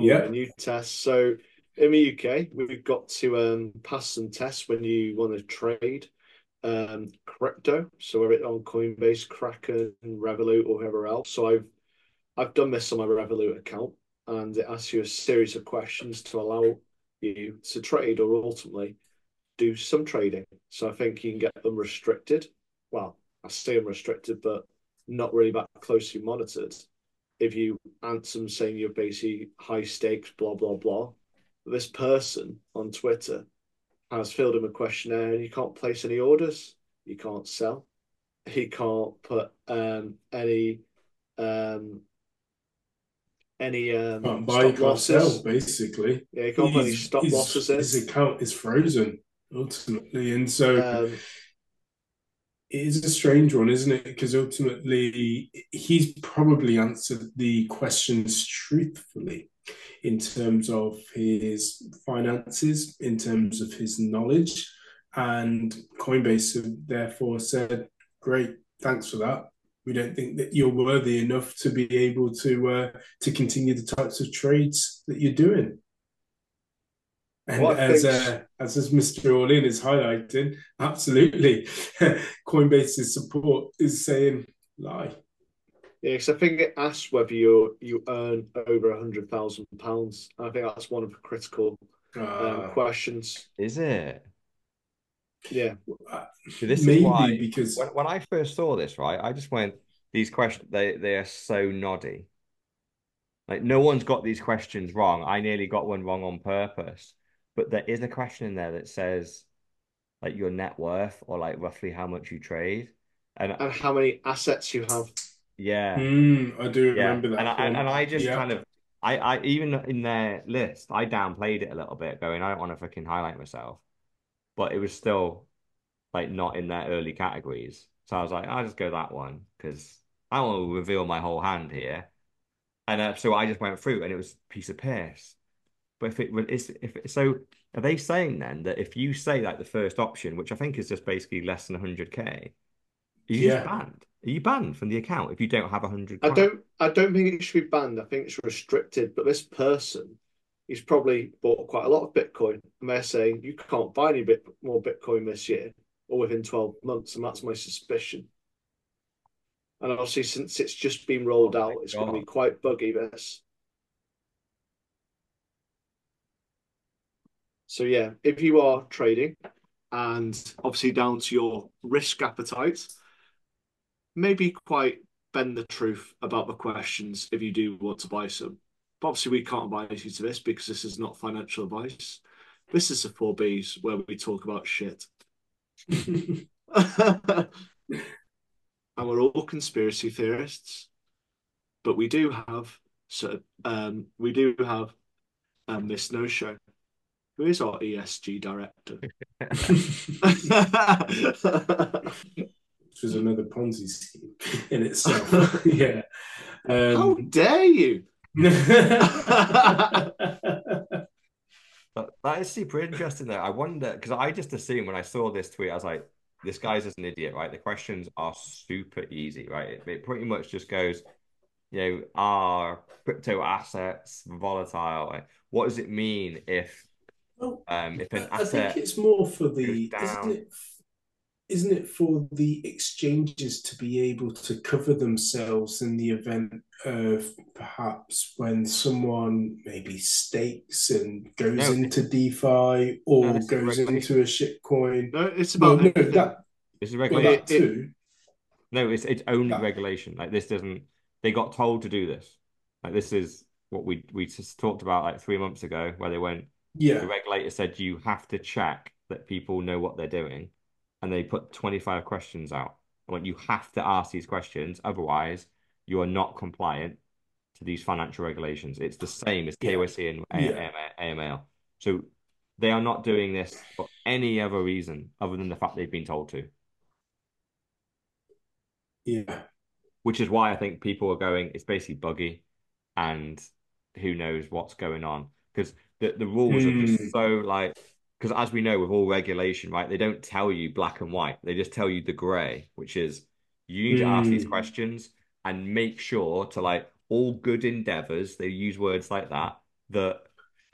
Yeah. a new test. So in the UK, we've got to um, pass some tests when you want to trade um, crypto. So whether it's on Coinbase, Kraken, Revolut, or whoever else. So I've I've done this on my Revolut account, and it asks you a series of questions to allow you to trade or ultimately do some trading. So I think you can get them restricted. Well, I say them restricted, but not really that closely monitored. If you answer them saying you're basically high stakes, blah blah blah, this person on Twitter has filled him a questionnaire and you can't place any orders, you can't sell, he can't put um, any um, any um, can't buy, stop losses. sell, basically. Yeah, he can't put any stop his- losses in. His account is frozen ultimately, and so Um, is a strange one, isn't it? Because ultimately, he's probably answered the questions truthfully in terms of his finances, in terms of his knowledge, and Coinbase have therefore said, "Great, thanks for that. We don't think that you're worthy enough to be able to uh, to continue the types of trades that you're doing." And What I as uh, as as Mr. All In is highlighting, absolutely, Coinbase's support is saying lie. Yeah, because I think it asks whether you you earn over a hundred thousand pounds. I think that's one of the critical um, Uh, questions. Is it? Yeah, See, this maybe is why because when, when I first saw this, right, I just went, these questions, they, they are so noddy. Like, no one's got these questions wrong. I nearly got one wrong on purpose. But there is a question in there that says, like, your net worth or, like, roughly how much you trade. And and how many assets you have. yeah, Mm, I do yeah. remember that. And I, and, and I just Yeah. kind of, I, I, even in their list, I downplayed it a little bit, going, I don't want to fucking highlight myself. But it was still, like, not in their early categories. So I was like, I'll just go that one because I don't want to reveal my whole hand here. And uh, so I just went through, and it was a piece of piss. But if it is, if it, so, are they saying then that if you say like the first option, which I think is just basically less than 100k, are you Yeah. just banned? Are you banned from the account if you don't have 100? I don't I don't think it should be banned. I think it's restricted. But this person, he's probably bought quite a lot of Bitcoin, and they're saying you can't buy any bit more Bitcoin this year or within twelve months, and that's my suspicion. And obviously, since it's just been rolled Oh out, it's going to be quite buggy. This. So yeah, if you are trading and obviously down to your risk appetite, maybe quite bend the truth about the questions if you do want to buy some. But obviously, we can't advise you to this because this is not financial advice. This is the four Bs where we talk about shit. and we're all conspiracy theorists, but we do have so um, we do have um, Miss No Show, who is our ESG director. Which was another Ponzi scheme in itself. yeah. Um, How dare you? But that is super interesting though. I wonder because I just assumed when I saw this tweet, I was like, this guy's just an idiot, right? The questions are super easy, right? It, it pretty much just goes, you know, are crypto assets volatile? What does it mean if well, um if an I asset think it's more for the goes isn't it isn't it for the exchanges to be able to cover themselves in the event of perhaps when someone maybe stakes and goes No, into DeFi or this is goes into regulation. a shitcoin? No, it's Well, about no, everything. that This is well, regulation. that too. No, it's it's only That regulation. Like this doesn't. They got told to do this. Like this is what we we just talked about like three months ago, where they went. The regulator said you have to check that people know what they're doing, and they put 25 questions out. Like you have to ask these questions, otherwise you are not compliant to these financial regulations. It's the same as yeah, KYC and yeah, AML. So they are not doing this for any other reason other than the fact they've been told to. yeah. which is why I think people are going, it's basically buggy and who knows what's going on. Because the, the rules are just Hmm. so like, because as we know with all regulation, right, they don't tell you black and white. They just tell you the gray, which is you need to ask these Hmm. questions and make sure to like all good endeavors, they use words like that, that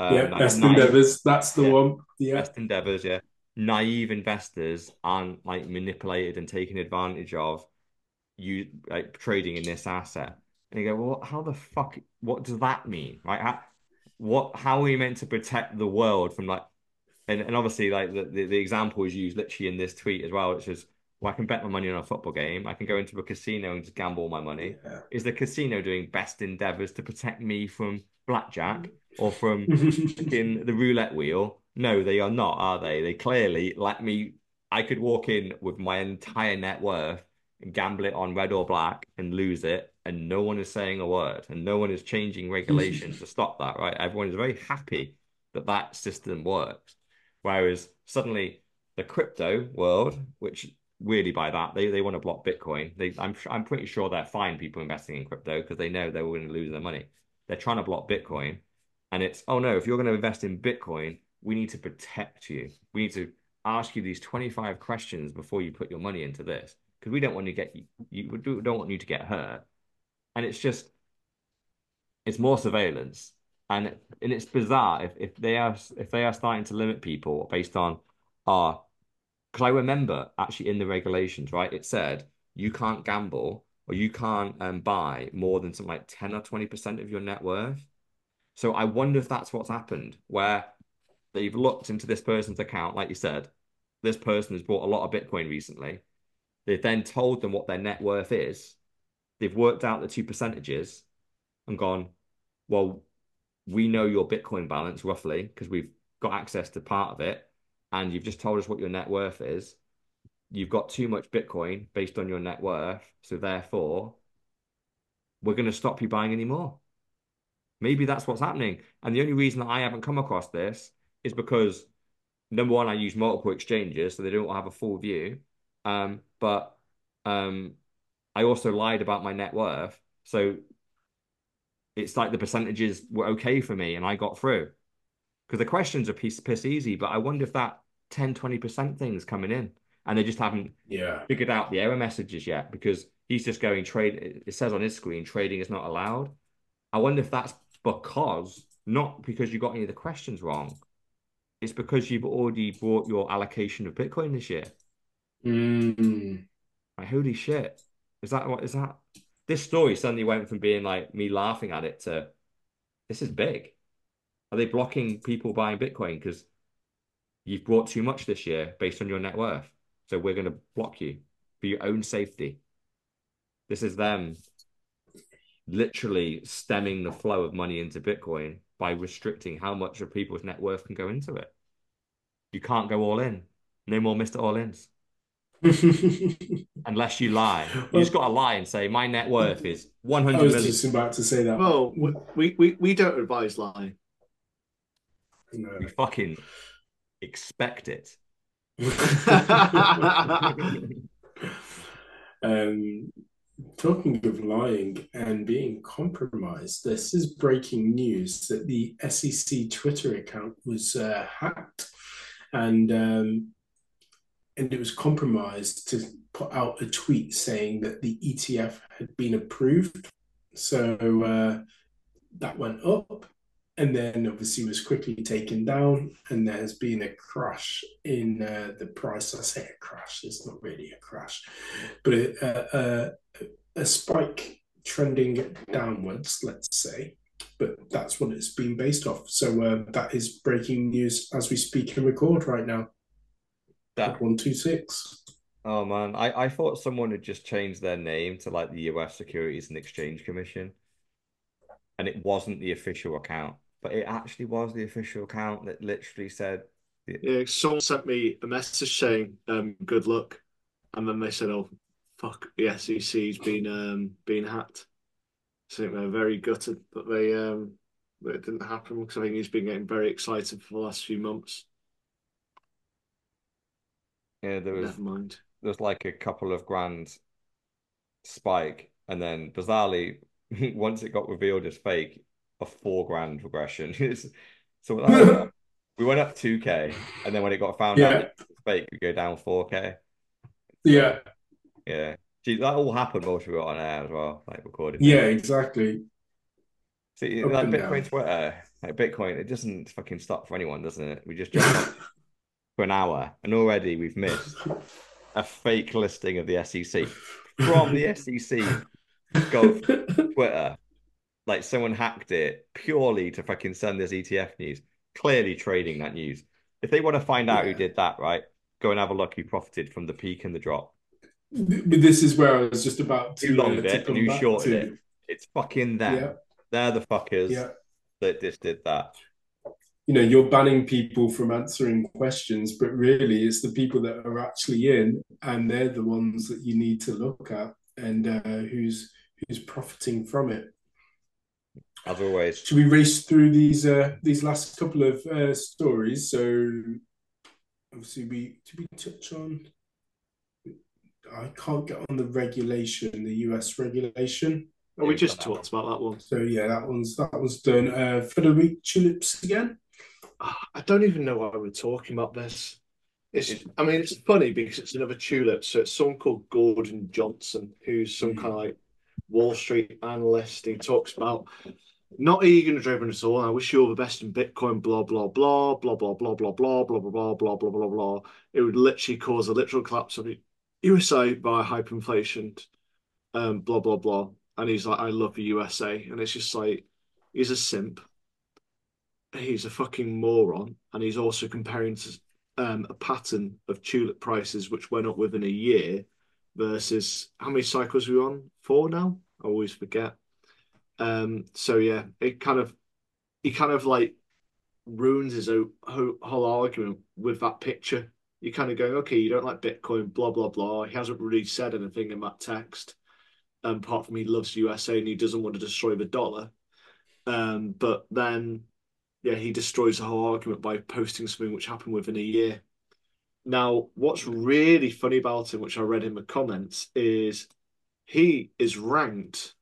um Yeah, like best naive, endeavors. That's the yeah, one. Yeah, best endeavors, yeah. Naive investors aren't like manipulated and taken advantage of you like trading in this asset. And you go, well, how the fuck, what does that mean? Right? How, what, how are we meant to protect the world from like, and, and obviously like the, the, the example is used literally in this tweet as well, which is, well, I can bet my money on a football game. I can go into a casino and just gamble all my money. yeah. Is the casino doing best endeavors to protect me from blackjack or from in the roulette wheel? No, they are not, are they? They clearly let me. I could walk in with my entire net worth and gamble it on red or black and lose it, and no one is saying a word, and no one is changing regulations to stop that, right? Everyone is very happy that that system works. Whereas suddenly the crypto world, which really by that they, they want to block Bitcoin. They I'm I'm pretty sure they're fine people investing in crypto because they know they're going to lose their money. They're trying to block Bitcoin, and it's oh no, if you're going to invest in Bitcoin, we need to protect you. We need to ask you these 25 questions before you put your money into this because we don't want to get you, you we don't want you to get hurt. And it's just it's more surveillance. And and it's bizarre if, if they are if they are starting to limit people based on our because I remember actually in the regulations, right, it said you can't gamble or you can't um, buy more than something like 10 or 20% of your net worth. So I wonder if that's what's happened, where they've looked into this person's account, like you said, this person has bought a lot of Bitcoin recently. They've then told them what their net worth is. They've worked out the two percentages and gone, well, we know your Bitcoin balance roughly because we've got access to part of it, and you've just told us what your net worth is. You've got too much Bitcoin based on your net worth, so therefore, we're going to stop you buying any more. Maybe that's what's happening. And the only reason that I haven't come across this is because number one, I use multiple exchanges, so they don't have a full view. Um, but um, I also lied about my net worth. So it's like the percentages were okay for me and I got through. Because the questions are piece piss easy, but I wonder if that 10, 20% thing's coming in and they just haven't Yeah. figured out the error messages yet because he's just going trade. It says on his screen trading is not allowed. I wonder if that's because not because you got any of the questions wrong. It's because you've already bought your allocation of Bitcoin this year. Mm. Like, holy shit. Is that what is that? This story suddenly went from being like me laughing at it to this is big. Are they blocking people buying Bitcoin? Because You've brought too much this year based on your net worth. So we're going to block you for your own safety. This is them literally stemming the flow of money into Bitcoin by restricting how much of people's net worth can go into it. You can't go all in. No more Mr. All Ins. Unless you lie. You just got to lie and say, my net worth is 100 I was million. just about to say that. Well, we, we, we don't advise lying. No. You fucking expect it. um, talking of lying and being compromised, this is breaking news that the SEC Twitter account was uh, hacked, and um, and it was compromised to put out a tweet saying that the ETF had been approved. So uh, that went up, and then obviously was quickly taken down, and there has been a crash in uh, the price. I say a crash; it's not really a crash, but a, a, a spike trending downwards, let's say. But that's what it's been based off. So uh, that is breaking news as we speak and record right now. That one two six. Oh man, I, I thought someone had just changed their name to like the US Securities and Exchange Commission. And it wasn't the official account, but it actually was the official account that literally said Yeah, someone sent me a message saying, um, good luck. And then they said, oh, fuck, the SEC's been um, been hacked. So they're very gutted that they um, that it didn't happen because I think he's been getting very excited for the last few months. Yeah, there was Never mind. there was like a couple of grand spike, and then bizarrely, once it got revealed as fake, a four grand regression. So we went up 2k, and then when it got found out Yeah. it fake, we go down 4k. Yeah, Yeah. Gee, that all happened while we were on air as well, like recording. yeah, exactly. See, Up like Bitcoin down. Twitter, like Bitcoin, it doesn't fucking stop for anyone, doesn't it? We just jump for an hour, and already we've missed a fake listing of the SEC from the SEC Gov Twitter. Like someone hacked it purely to fucking send this ETF news, clearly trading that news. If they want to find out who did that, right, go and have a look who profited from the peak and the drop. But this is where I was just about to, longed uh, to it who back shorted to. it. It's fucking them. Yeah, They're the fuckers yeah. that just did that. You know, you're banning people from answering questions, but really it's the people that are actually in, and they're the ones that you need to look at and uh, who's who's profiting from it. As always. Should we race through these uh, these last couple of uh, stories? So, obviously, we did we touch on? I can't get on the regulation, the US regulation. Oh, we just talked about that one. So yeah, that one's that was done. Uh, Frederic tulips again. Ah, I don't even know why we're talking about this. It's, I mean, it's funny because it's another tulip. So it's someone called Gordon Johnson, who's some Mm. kind of like Wall Street analyst. He talks about not eager and driven at all. I wish you all the best in Bitcoin, blah, blah, blah, blah, blah, blah, blah, blah, blah, blah, blah, blah, blah, blah, blah. It would literally cause a literal collapse of the USA by hyperinflation, um, blah, blah, blah. And he's like, I love the USA. And it's just like, he's a simp he's a fucking moron, and he's also comparing to um, a pattern of tulip prices which went up within a year versus how many cycles we on? Four now? I always forget. Um, so yeah, it kind of he kind of like ruins his whole, whole argument with that picture. You're kind of going, okay, you don't like Bitcoin, blah blah blah. He hasn't really said anything in that text, um, apart from he loves USA and he doesn't want to destroy the dollar. Um, but then yeah, he destroys the whole argument by posting something which happened within a year. Now, what's really funny about him, which I read in the comments, is he is ranked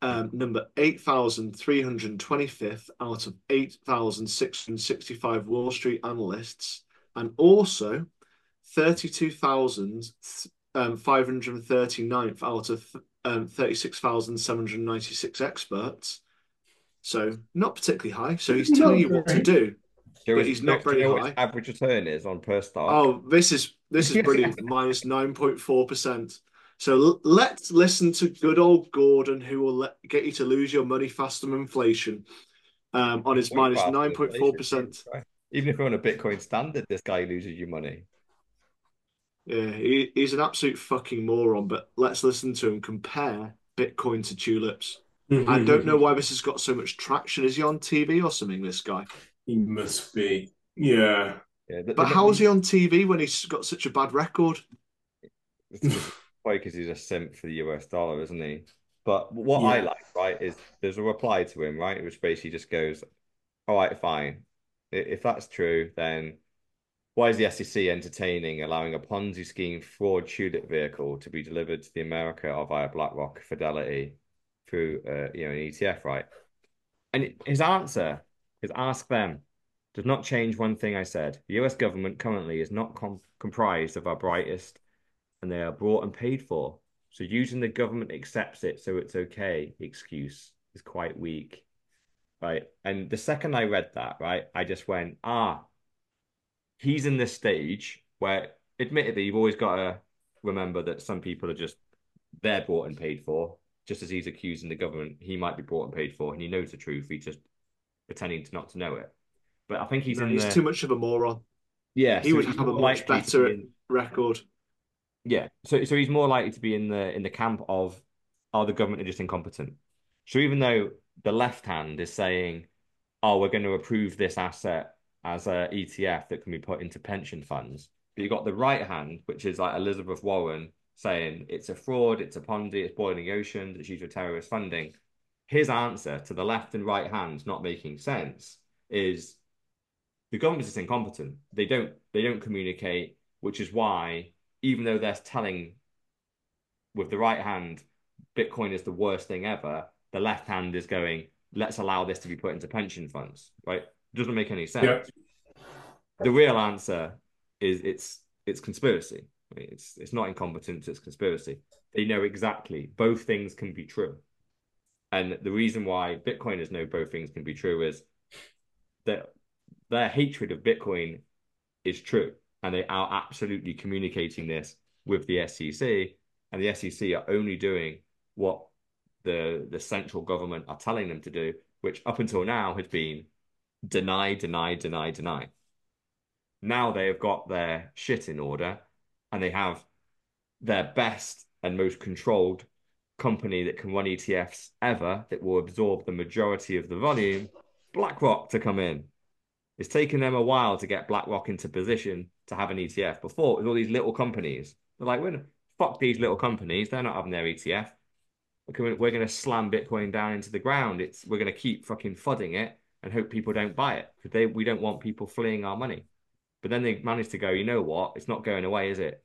um, number 8,325th out of 8,665 Wall Street analysts, and also 32,539th out of um, 36,796 experts. So not particularly high. So he's telling you what to do. Do But he's not do very what high. his average return is on per stock. Oh, this is this is brilliant. Minus 9.4%. So l- let's listen to good old Gordon, who will let, get you to lose your money faster than inflation. Um, on his minus 9.4%. Even if you're on a Bitcoin standard, this guy loses you money. Yeah, he, he's an absolute fucking moron. But let's listen to him compare Bitcoin to tulips. Mm-hmm, I don't know mm-hmm. why this has got so much traction. Is he on TV or something? This guy. He must be. Yeah. Yeah, But how is he on TV when he's got such a bad record? Why? Because he's a simp for the US dollar, isn't he? But what I like, right, is there's a reply to him, right, which basically just goes, "All right, fine. If that's true, then why is the SEC entertaining allowing a Ponzi scheme fraud tulip vehicle to be delivered to the America via BlackRock Fidelity through, uh, you know, an ETF, right?" And his answer is ask them. Does not change one thing I said. The US government currently is not com comprised of our brightest, and they are bought and paid for. So using the government accepts it, so it's okay excuse is quite weak, right? And the second I read that, right, I just went, ah, he's in this stage where, admittedly, you've always got to remember that some people are just they're bought and paid for. Just as he's accusing the government, he might be brought and paid for, and he knows the truth. He's just pretending to not to know it. But I think he's No, in he's the too much of a moron. yeah. He so would have a much better be in- record. yeah, so so he's more likely to be in the in the camp of, oh, the government are just incompetent. So even though the left hand is saying, oh, we're going to approve this asset as a ETF that can be put into pension funds, but you've got the right hand, which is like Elizabeth Warren saying it's a fraud, it's a Ponzi, it's boiling the ocean, it's used for terrorist funding. His answer to the left and right hands not making sense is the government is incompetent. They don't they don't communicate, which is why even though they're telling with the right hand, Bitcoin is the worst thing ever, the left hand is going, let's allow this to be put into pension funds, right? Doesn't make any sense. Yeah. The real answer is it's it's conspiracy. It's it's not incompetence, it's conspiracy. They know exactly both things can be true. And the reason why Bitcoiners know both things can be true is that their hatred of Bitcoin is true. And they are absolutely communicating this with the SEC. And the SEC are only doing what the the central government are telling them to do, which up until now has been deny, deny, deny, deny. Now they have got their shit in order and they have their best and most controlled company that can run ETFs ever that will absorb the majority of the volume, BlackRock, to come in. It's taken them a while to get BlackRock into position to have an ETF. Before, with all these little companies, they're like, well, fuck these little companies. They're not having their ETF. We're going to slam Bitcoin down into the ground. It's we're going to keep fucking fudding it and hope people don't buy it because they we don't want people fleeing our money. But then they managed to go, you know what? It's not going away, is it?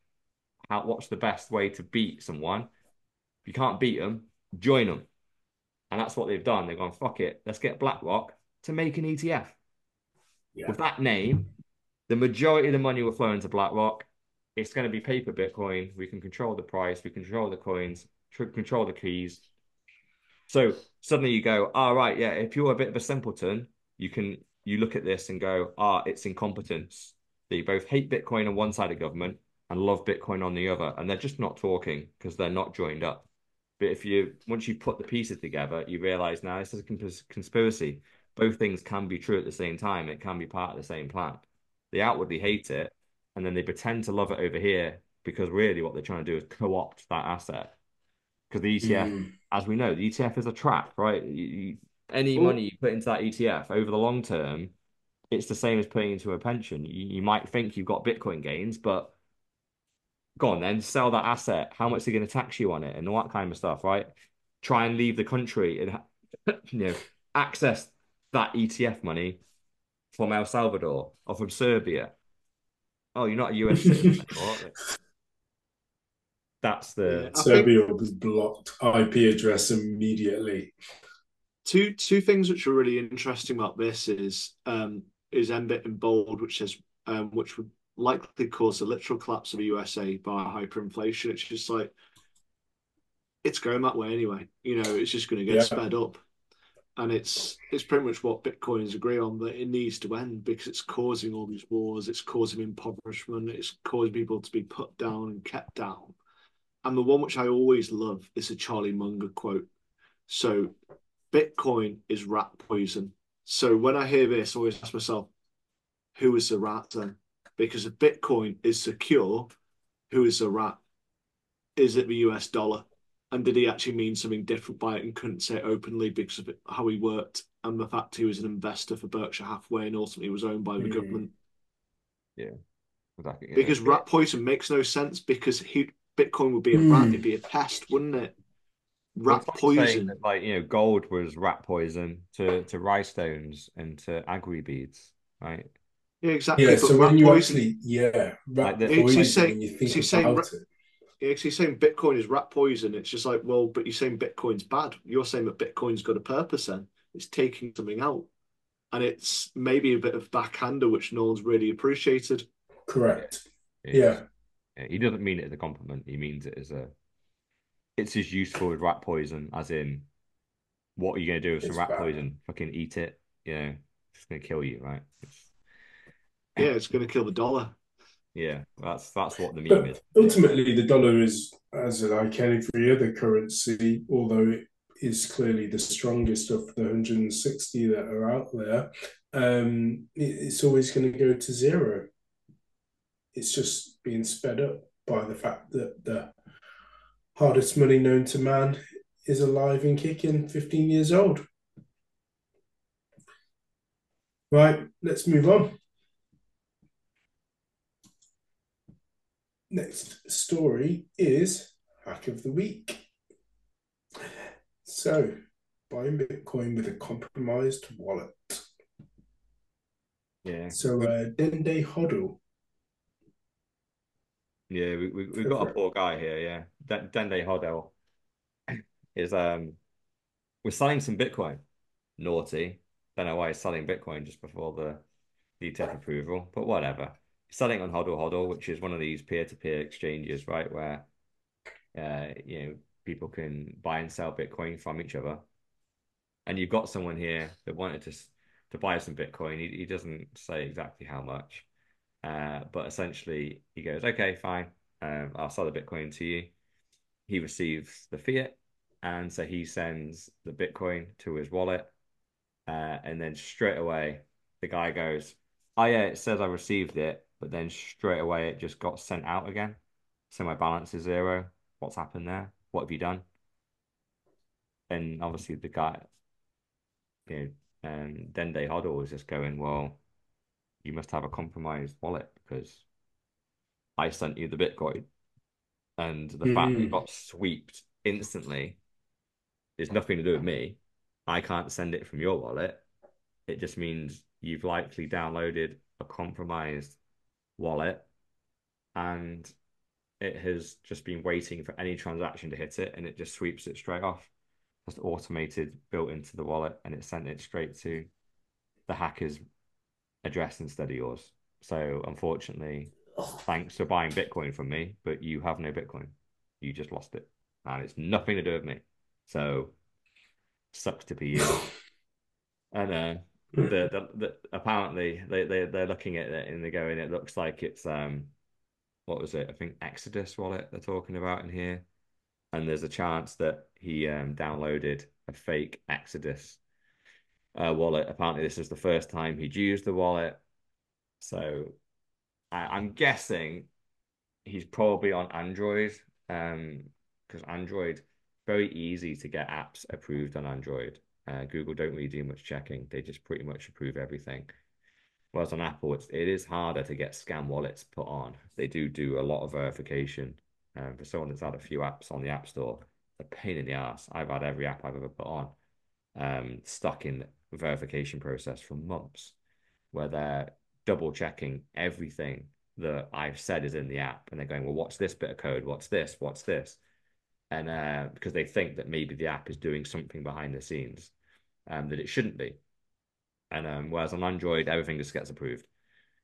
How, what's the best way to beat someone? If you can't beat them, join them. And that's what they've done. They've gone, fuck it, let's get BlackRock to make an ETF. Yeah. With that name, the majority of the money will flow into BlackRock. It's going to be paper Bitcoin. We can control the price, we control the coins, tr- control the keys. So suddenly you go, all right, yeah, if you're a bit of a simpleton, you can you look at this and go, ah, it's incompetence. They both hate Bitcoin on one side of government and love Bitcoin on the other, and they're just not talking because they're not joined up. But if you once you put the pieces together, you realize now this is a conspiracy. Both things can be true at the same time. It can be part of the same plan. They outwardly hate it, and then they pretend to love it over here because really what they're trying to do is co-opt that asset. Because the ETF, Mm. as we know, the ETF is a trap, right? You, you, any Well- money you put into that ETF over the long term, it's the same as putting into a pension. You, you might think you've got Bitcoin gains, but go on then, sell that asset. How much are they going to tax you on it and all that kind of stuff, right? Try and leave the country and you know access that ETF money from El Salvador or from Serbia. Oh, you're not a US citizen anymore. That's the I Serbia was blocked IP address immediately. Two two things which are really interesting about this is um is MBIT in bold, which says um which would likely cause a literal collapse of the USA by hyperinflation. It's just like it's going that way anyway. You know, it's just going to get Yeah. sped up, and it's it's pretty much what Bitcoiners agree on that it needs to end because it's causing all these wars, it's causing impoverishment, it's causing people to be put down and kept down. And the one which I always love is a Charlie Munger quote. So Bitcoin is rat poison. So when I hear this, I always ask myself, who is the rat then? Because if Bitcoin is secure, who is the rat? Is it the US dollar? And did he actually mean something different by it and couldn't say it openly because of how he worked and the fact he was an investor for Berkshire Hathaway and ultimately was owned by the mm. government? Yeah, exactly. Because rat poison makes no sense because he Bitcoin would be a mm. rat, it'd be a pest, wouldn't it? Rat like poison. That, like you know, gold was rat poison to to rhinestones and to aggry beads, right? Yeah, exactly. Yeah, but so when you poison, actually, yeah, rat like poison. Saying, you think about saying, it. Yeah, he's saying Bitcoin is rat poison. It's just like, well, but you're saying Bitcoin's bad. You're saying that Bitcoin's got a purpose. Then it's taking something out, and it's maybe a bit of backhander, which no one's really appreciated. Correct. Yeah. yeah. He doesn't mean it as a compliment. He means it as a. It's as useful as rat poison, as in, what are you going to do with some rat bad. poison? Fucking eat it. Yeah, it's going to kill you, right? It's... Yeah, it's going to kill the dollar. Yeah, that's that's what the meme but is. Ultimately, the dollar is, as like every other currency, although it is clearly the strongest of the 160 that are out there, um, it's always going to go to zero. It's just being sped up by the fact that the hardest money known to man is alive and kicking, 15 years old. Right, let's move on. Next story is hack of the week. So, buying Bitcoin with a compromised wallet. Yeah. So, uh, Dende Hodl. Yeah, we, we, we've got a poor guy here. Yeah. Dende Hodl is, um, we're selling some Bitcoin. Naughty. Don't know why he's selling Bitcoin just before the ETF approval, but whatever selling on Hodl Hodl, which is one of these peer-to-peer exchanges, right, where uh, you know people can buy and sell Bitcoin from each other. And you've got someone here that wanted to to buy some Bitcoin. He, he doesn't say exactly how much, uh, but essentially he goes, "Okay, fine, um, I'll sell the Bitcoin to you." He receives the fiat, and so he sends the Bitcoin to his wallet, uh, and then straight away the guy goes, "Oh yeah, it says I received it, but then straight away it just got sent out again. So my balance is zero. What's happened there? What have you done? And obviously the guy, you know, um, Dende Hodl was just going, well, you must have a compromised wallet because I sent you the Bitcoin. And the mm. fact that you got swept instantly is nothing to do with me. I can't send it from your wallet. It just means you've likely downloaded a compromised wallet and it has just been waiting for any transaction to hit it and it just sweeps it straight off. Just automated, built into the wallet, and it sent it straight to the hacker's address instead of yours. So unfortunately, thanks for buying Bitcoin from me, but you have no Bitcoin. You just lost it. And it's nothing to do with me. So sucks to be you. and uh the, the, the apparently they, they they're looking at it and they're going it looks like it's um what was it i think exodus wallet they're talking about in here and there's a chance that he um downloaded a fake exodus uh, wallet apparently this is the first time he'd used the wallet so I, i'm guessing he's probably on android um because android very easy to get apps approved on android uh, Google don't really do much checking; they just pretty much approve everything. Whereas on Apple, it's, it is harder to get scam wallets put on. They do do a lot of verification. Um, for someone that's had a few apps on the App Store, a pain in the ass. I've had every app I've ever put on um, stuck in verification process for months, where they're double checking everything that I've said is in the app, and they're going, "Well, what's this bit of code? What's this? What's this?" And uh, because they think that maybe the app is doing something behind the scenes, um, that it shouldn't be. And um, whereas on Android, everything just gets approved.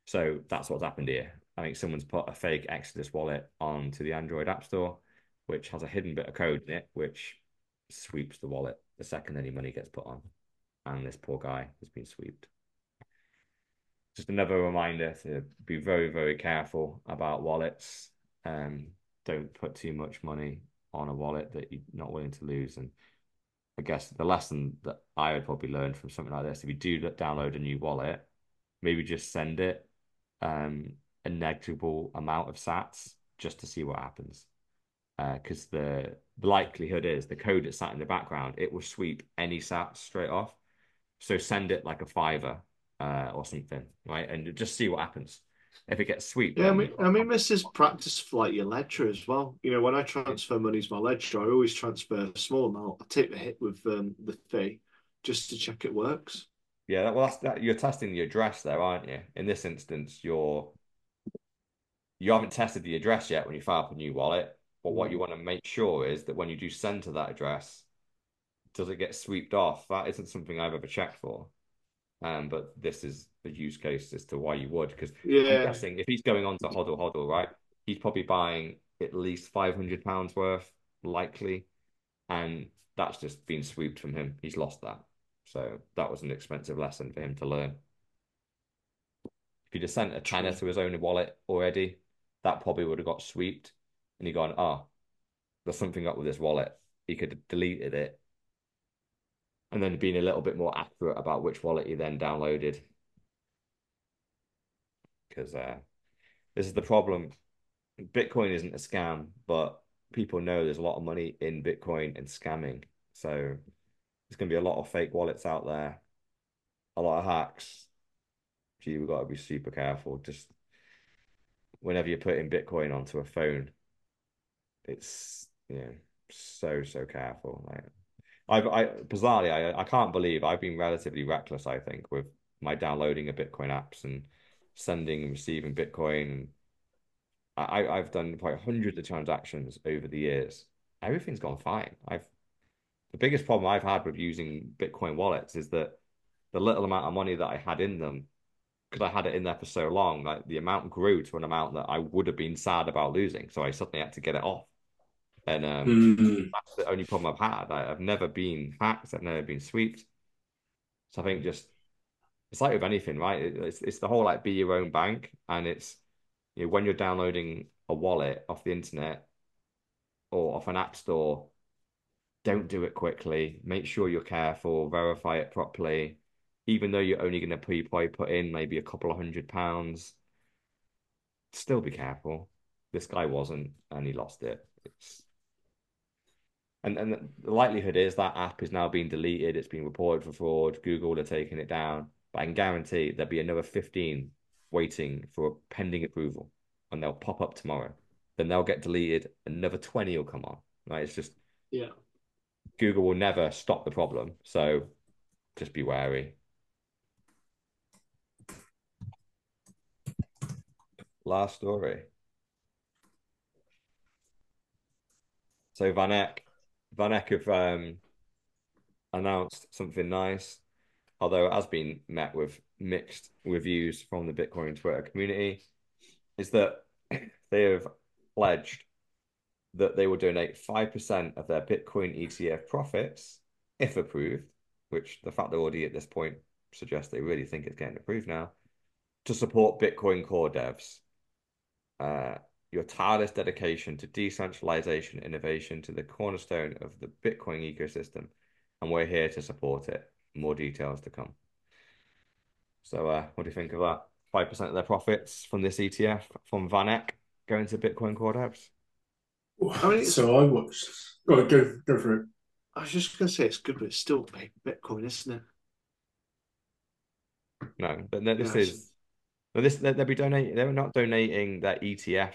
So that's what's happened here. I think someone's put a fake Exodus wallet onto the Android App Store, which has a hidden bit of code in it, which sweeps the wallet the second any money gets put on. And this poor guy has been swept. Just another reminder to be very, very careful about wallets. Um, don't put too much money on a wallet that you're not willing to lose. And I guess the lesson that I would probably learn from something like this, if you do download a new wallet, maybe just send it um, a negligible amount of sats just to see what happens. Because uh, the, the likelihood is the code that's sat in the background, it will sweep any sats straight off. So send it like a fiver uh, or something, right? And just see what happens. If it gets sweet, yeah. I mean, I mean, this is practice for like your ledger as well. You know, when I transfer money to my ledger, I always transfer a small amount. I take the hit with um, the fee just to check it works. Yeah, well, that's that. You're testing the address there, aren't you? In this instance, you're you haven't tested the address yet when you fire up a new wallet. But what you want to make sure is that when you do send to that address, does it get swept off? That isn't something I've ever checked for. Um, but this is the use case as to why you would, because yeah. I'm guessing if he's going on to hodl hodl, right, he's probably buying at least five hundred pounds worth, likely, and that's just been swept from him. He's lost that. So that was an expensive lesson for him to learn. If he'd have sent a tenner to his own wallet already, that probably would have got swept. And he gone, oh, there's something up with this wallet. He could have deleted it. And then being a little bit more accurate about which wallet you then downloaded. Because uh, this is the problem. Bitcoin isn't a scam, but people know there's a lot of money in Bitcoin and scamming. So there's going to be a lot of fake wallets out there, a lot of hacks. Gee, we've got to be super careful. Just whenever you're putting Bitcoin onto a phone, it's you know so so careful. Like I've I bizarrely I I can't believe I've been relatively reckless. I think with my downloading of Bitcoin apps and sending and receiving Bitcoin. I I've done quite hundreds of transactions over the years. Everything's gone fine. I've the biggest problem I've had with using Bitcoin wallets is that the little amount of money that I had in them, because I had it in there for so long, like the amount grew to an amount that I would have been sad about losing. So I suddenly had to get it off. And um, mm. that's the only problem I've had. I, have never been hacked. I've never been swept. So I think just it's like with anything, right? It's it's the whole like be your own bank, and it's you know when you're downloading a wallet off the internet or off an app store, don't do it quickly. Make sure you're careful, verify it properly. Even though you're only going to pre put in maybe a couple of hundred pounds, still be careful. This guy wasn't, and he lost it. It's and and the likelihood is that app is now being deleted. It's been reported for fraud. Google are taking it down, but I can guarantee there'll be another fifteen waiting for a pending approval, and they'll pop up tomorrow. Then they'll get deleted. Another twenty will come on. Right? It's just yeah Google will never stop the problem. So just be wary. Last story. So VanEck, VanEck have um, announced something nice, although it has been met with mixed reviews from the Bitcoin Twitter community, is that they have pledged that they will donate 5% of their Bitcoin ETF profits, if approved, which the fact they're already at this point suggests they really think it's getting approved now, to support Bitcoin core devs. Uh, your tireless dedication to decentralization innovation to the cornerstone of the Bitcoin ecosystem, and we're here to support it. More details to come. So, uh, what do you think of that? 5% of their profits from this ETF from VanEck going to Bitcoin core devs? I mean, so I watched. Go, go, go for it. I was just going to say it's good, but it's still Bitcoin, isn't it? No, but no, this yes. is. No, this they'll be donating. They're not donating that ETF,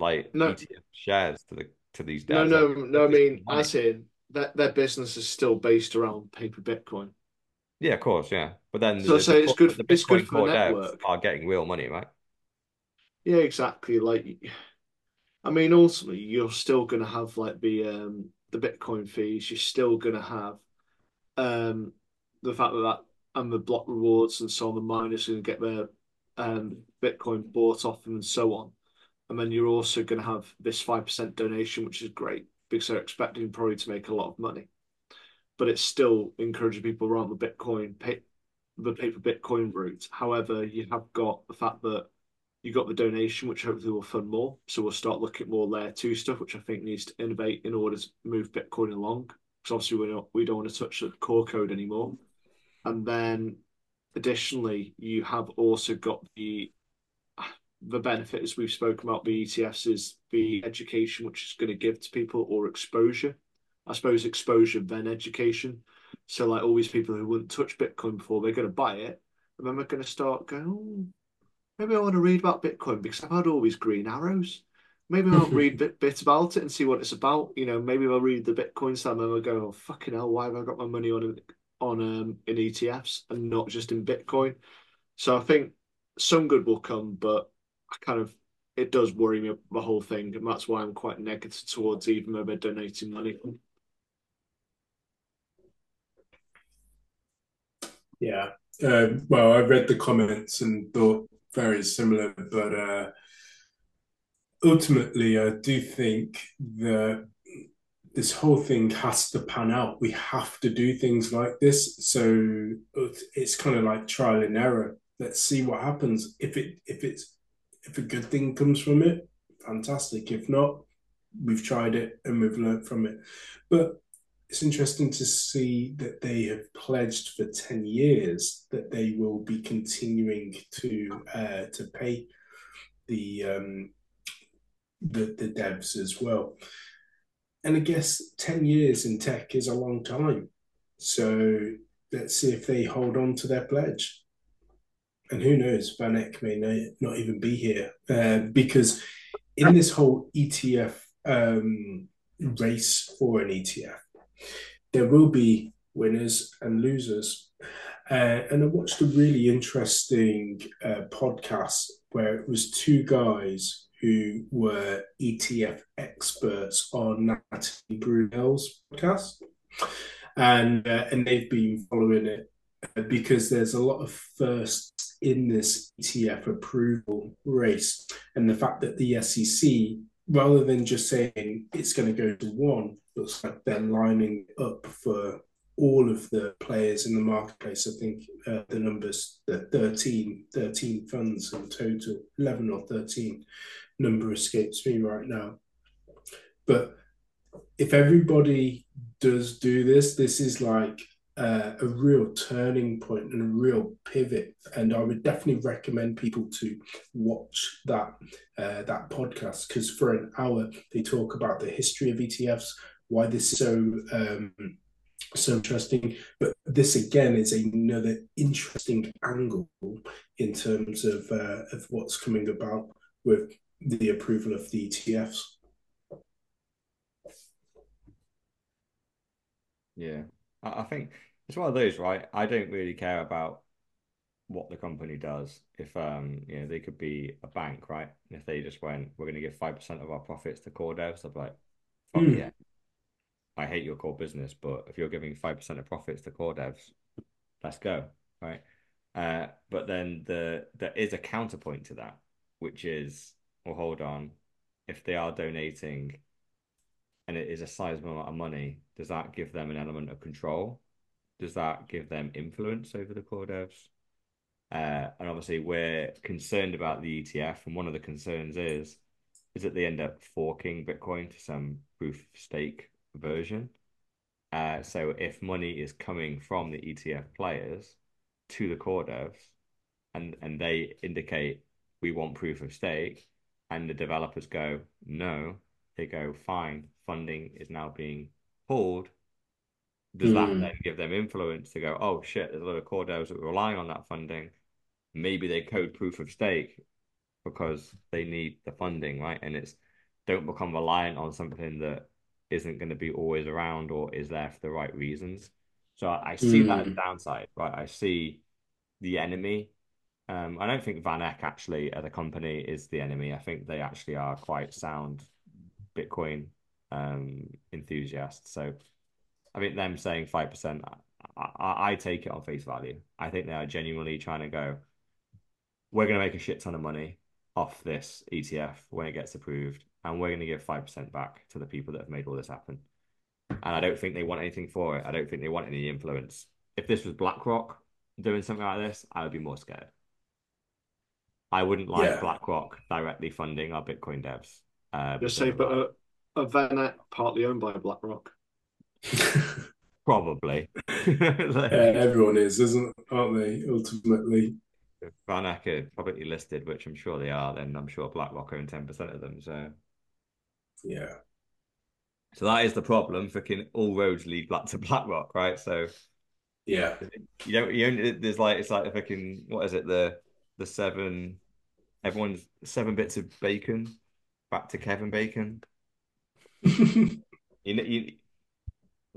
like no. ETF shares to the to these. No, no, no. I mean, money. as in that their business is still based around paper Bitcoin. Yeah, of course, yeah. But then so, the, so it's good. The Bitcoin it's good for the network. Are getting real money, right? Yeah, exactly. Like I mean, ultimately, you're still going to have like the um, the Bitcoin fees. You're still going to have um, the fact that that and the block rewards and so on. The miners going to get their um, Bitcoin bought off them and so on. And then you're also going to have this five percent donation, which is great because they're expecting probably to make a lot of money. But it's still encouraging people around the Bitcoin pay, the paper Bitcoin route. However, you have got the fact that you got the donation, which hopefully will fund more. So we'll start looking at more layer two stuff, which I think needs to innovate in order to move Bitcoin along. Because obviously we don't we don't want to touch the core code anymore. And then additionally, you have also got the the benefit, as we've spoken about the ETFs, is the education which is going to give to people or exposure. I suppose exposure then education. So like all these people who wouldn't touch Bitcoin before, they're going to buy it, and then they're going to start going, oh, maybe I want to read about Bitcoin because I've had all these green arrows. Maybe I'll read a bit, bit about it and see what it's about. You know, maybe I'll read the Bitcoin stuff and I'll go, oh, fucking hell, why have I got my money on on um, in ETFs and not just in Bitcoin? So I think some good will come, but I kind of it does worry me the whole thing, and that's why I'm quite negative towards even though they're donating money. Yeah. Uh, well, I read the comments and thought very similar, but uh, ultimately, I do think that this whole thing has to pan out. We have to do things like this, so it's kind of like trial and error. Let's see what happens. If it if it's if a good thing comes from it, fantastic. If not, we've tried it and we've learned from it. But it's interesting to see that they have pledged for 10 years that they will be continuing to uh, to pay the um, the, the devs as well. And I guess 10 years in tech is a long time. So let's see if they hold on to their pledge. And who knows, VanEck may not even be here uh, because in this whole ETF um, race for an ETF, there will be winners and losers. Uh, and I watched a really interesting uh, podcast where it was two guys who were ETF experts on Natalie Brunell's podcast, and uh, and they've been following it because there's a lot of firsts in this ETF approval race, and the fact that the SEC, rather than just saying it's going to go to one, looks like they're lining up for all of the players in the marketplace. I think uh, the numbers, the 13, 13 funds in total, 11 or 13 number escapes me right now. But if everybody does do this, this is like uh, a real turning point and a real pivot. And I would definitely recommend people to watch that uh, that podcast because for an hour they talk about the history of ETFs, why this is so um, so interesting. But this again is another interesting angle in terms of uh, of what's coming about with the approval of the ETFs. Yeah, I think it's one of those, right? I don't really care about what the company does. If um, you know, they could be a bank, right? And if they just went, we're going to give five percent of our profits to core devs, I'd be like, fuck mm. yeah, I hate your core business, but if you're giving five percent of profits to core devs, let's go, right? Uh, but then the there is a counterpoint to that, which is, well, hold on, if they are donating, and it is a sizable amount of money, does that give them an element of control? Does that give them influence over the core devs? Uh, and obviously, we're concerned about the ETF, and one of the concerns is is that they end up forking Bitcoin to some proof stake version. Uh, so if money is coming from the ETF players to the core devs and, and they indicate we want proof of stake and the developers go, no, they go, fine, funding is now being pulled. Does that hmm. then give them influence to go, oh shit, there's a lot of core devs that are relying on that funding. Maybe they code proof of stake because they need the funding, right? And it's don't become reliant on something that isn't going to be always around or is there for the right reasons. So I, I see mm. that as a hmm. downside, right? I see the enemy. Um, I don't think VanEck actually, as a company, is the enemy. I think they actually are quite sound Bitcoin um, enthusiasts. So I think them saying five percent, I, I take it on face value. I think they are genuinely trying to go. We're going to make a shit ton of money off this ETF when it gets approved and we're going to give 5% back to the people that have made all this happen. And I don't think they want anything for it. I don't think they want any influence. If this was BlackRock doing something like this, I would be more scared. I wouldn't like yeah. BlackRock directly funding our Bitcoin devs. Uh, Just say, but a, a VanEck partly owned by BlackRock. Probably. like, yeah, everyone is, isn't aren't they? Ultimately, if are publicly listed, which I'm sure they are, then I'm sure BlackRock own ten percent of them. So yeah. So that is the problem. Fucking all roads lead back to BlackRock, right? So yeah, you don't. You only there's like it's like the fucking what is it the the seven everyone's seven bits of bacon back to Kevin Bacon. you know, you,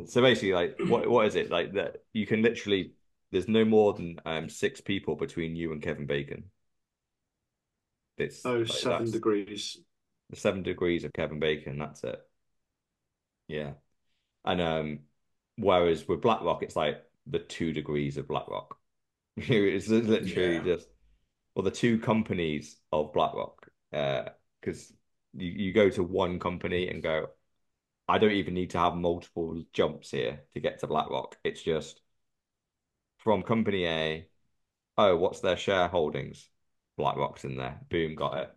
so basically, like, what what is it like that? You can literally there's no more than um six people between you and Kevin Bacon. It's oh like, seven degrees. Seven degrees of Kevin Bacon. That's it. Yeah, and um, whereas with BlackRock, it's like the two degrees of BlackRock. it's literally yeah. just well, the two companies of BlackRock, because uh, you you go to one company and go, I don't even need to have multiple jumps here to get to BlackRock. It's just from company A. Oh, what's their shareholdings? BlackRock's in there. Boom, got it.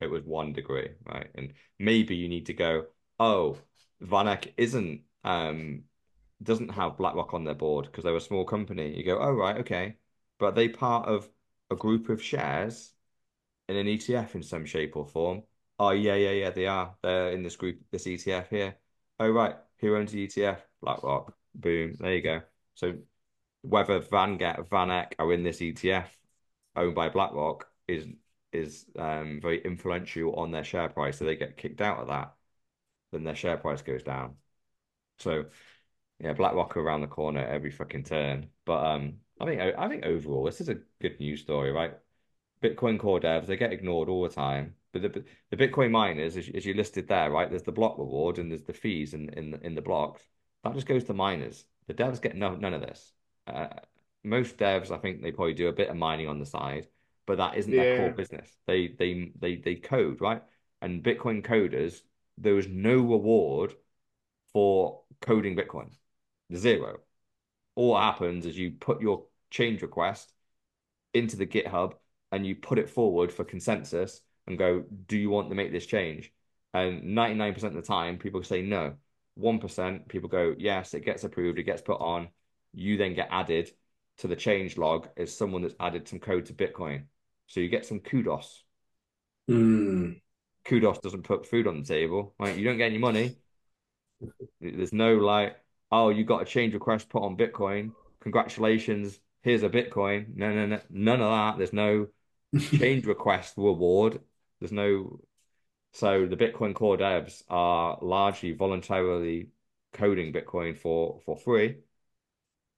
It was one degree, right? And maybe you need to go. Oh, VanEck isn't um doesn't have BlackRock on their board because they're a small company. You go, oh right, okay, but they part of a group of shares in an ETF in some shape or form. Oh yeah, yeah, yeah, they are. They're in this group, this ETF here. Oh right, who owns the ETF? BlackRock. Boom. There you go. So whether Van VanEck are in this ETF owned by BlackRock is is um, very influential on their share price. So they get kicked out of that, then their share price goes down. So yeah, BlackRock around the corner every fucking turn. But um, I think I think overall this is a good news story, right? Bitcoin core devs they get ignored all the time, but the the Bitcoin miners, as, as you listed there, right? There's the block reward and there's the fees in in in the blocks. That just goes to miners. The devs get no, none of this. Uh, most devs, I think they probably do a bit of mining on the side, but that isn't yeah. their core business. They they they they code right, and Bitcoin coders there is no reward for coding Bitcoin, zero all that happens is you put your change request into the GitHub and you put it forward for consensus and go, do you want to make this change? And 99% of the time, people say no. 1%, people go, yes, it gets approved, it gets put on. You then get added to the change log as someone that's added some code to Bitcoin. So you get some kudos. Mm. Kudos doesn't put food on the table, right? You don't get any money. There's no like, oh, you got a change request put on Bitcoin. Congratulations. Here's a Bitcoin. No, no, no, none of that. There's no change request reward. There's no. So the Bitcoin core devs are largely voluntarily coding Bitcoin for for free.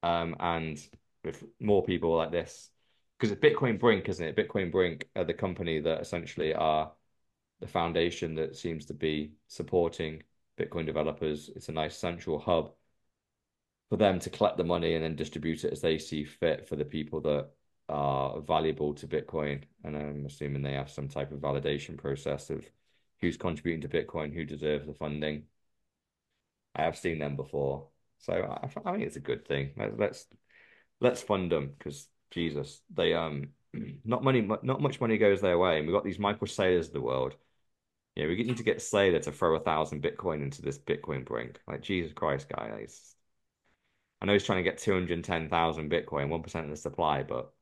Um, and with more people like this, because it's Bitcoin Brink, isn't it? Bitcoin Brink are the company that essentially are the foundation that seems to be supporting Bitcoin developers. It's a nice central hub for them to collect the money and then distribute it as they see fit for the people that are valuable to Bitcoin. And I'm assuming they have some type of validation process of who's contributing to Bitcoin, who deserves the funding. I have seen them before, so I, I think it's a good thing. Let, let's let's fund them because Jesus, they um not money, not much money goes their way, and we've got these Michael Saylors of the world. Yeah, we need to get Saylor to throw a thousand Bitcoin into this Bitcoin brink. Like Jesus Christ, guys, I know he's trying to get 210,000 Bitcoin, 1% of the supply, but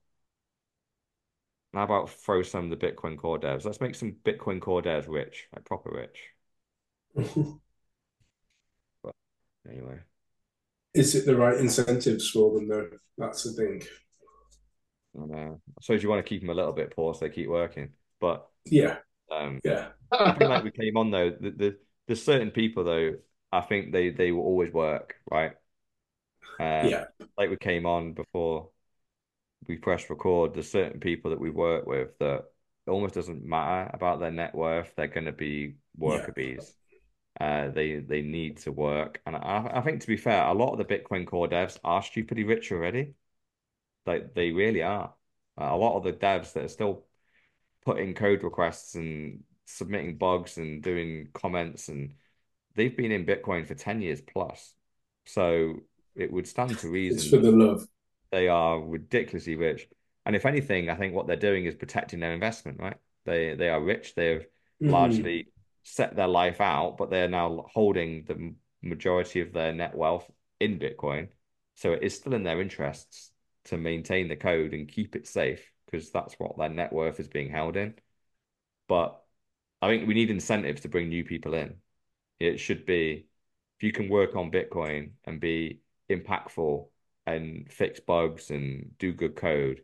how about throw some of the Bitcoin core devs? Let's make some Bitcoin core devs rich, like proper rich. but anyway. Is it the right incentives for them though? That's the thing. I know. I suppose you want to keep them a little bit poor so they keep working. But yeah. Um yeah. I like we came on though. The, the there's certain people though, I think they they will always work, right? Um, yeah. Like we came on before we pressed record, there's certain people that we work with that it almost doesn't matter about their net worth. They're going to be worker yeah. bees. Uh, they they need to work, and I, I think to be fair, a lot of the Bitcoin core devs are stupidly rich already. Like they really are. Uh, a lot of the devs that are still putting code requests and submitting bugs and doing comments, and they've been in Bitcoin for ten years plus. So it would stand to reason. It's for the love. They are ridiculously rich, and if anything, I think what they're doing is protecting their investment. Right? They they are rich. They've mm. largely set their life out, but they're now holding the majority of their net wealth in Bitcoin. So it is still in their interests to maintain the code and keep it safe because that's what their net worth is being held in. But I think we need incentives to bring new people in. It should be if you can work on Bitcoin and be impactful and fix bugs and do good code,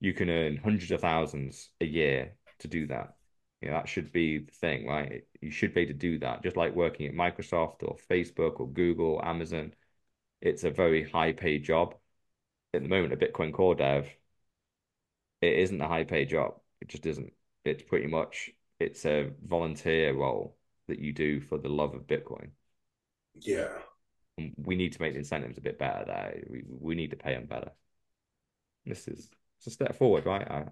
you can earn hundreds of thousands a year to do that. Yeah, that should be the thing, right? You should be able to do that, just like working at Microsoft or Facebook or Google, Amazon. It's a very high paid job. At the moment, a Bitcoin core dev, it isn't a high paid job. It just isn't. It's pretty much it's a volunteer role that you do for the love of Bitcoin. Yeah. We need to make the incentives a bit better there. We, we need to pay them better. This is it's a step forward, right? I,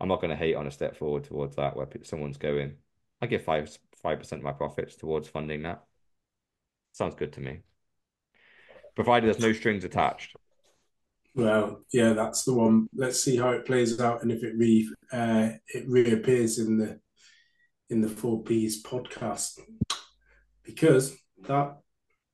I'm not going to hate on a step forward towards that where someone's going. I give five five percent of my profits towards funding that. Sounds good to me. Provided there's no strings attached. Well, yeah, that's the one. Let's see how it plays out and if it re uh, it reappears in the in the Four Bs podcast because that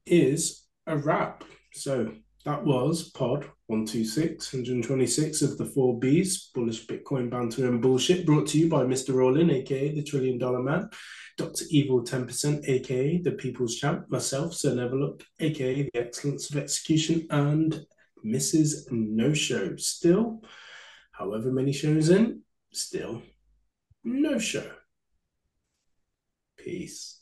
is a wrap. So that was pod 126, 126 of the four Bs, bullish Bitcoin banter and bullshit, brought to you by Mr. Rollin, aka the Trillion Dollar Man, Dr. Evil 10%, aka the People's Champ, myself, Sir Neverlook, aka the Excellence of Execution, and Mrs. No Show. Still, however many shows in, still no show. Peace.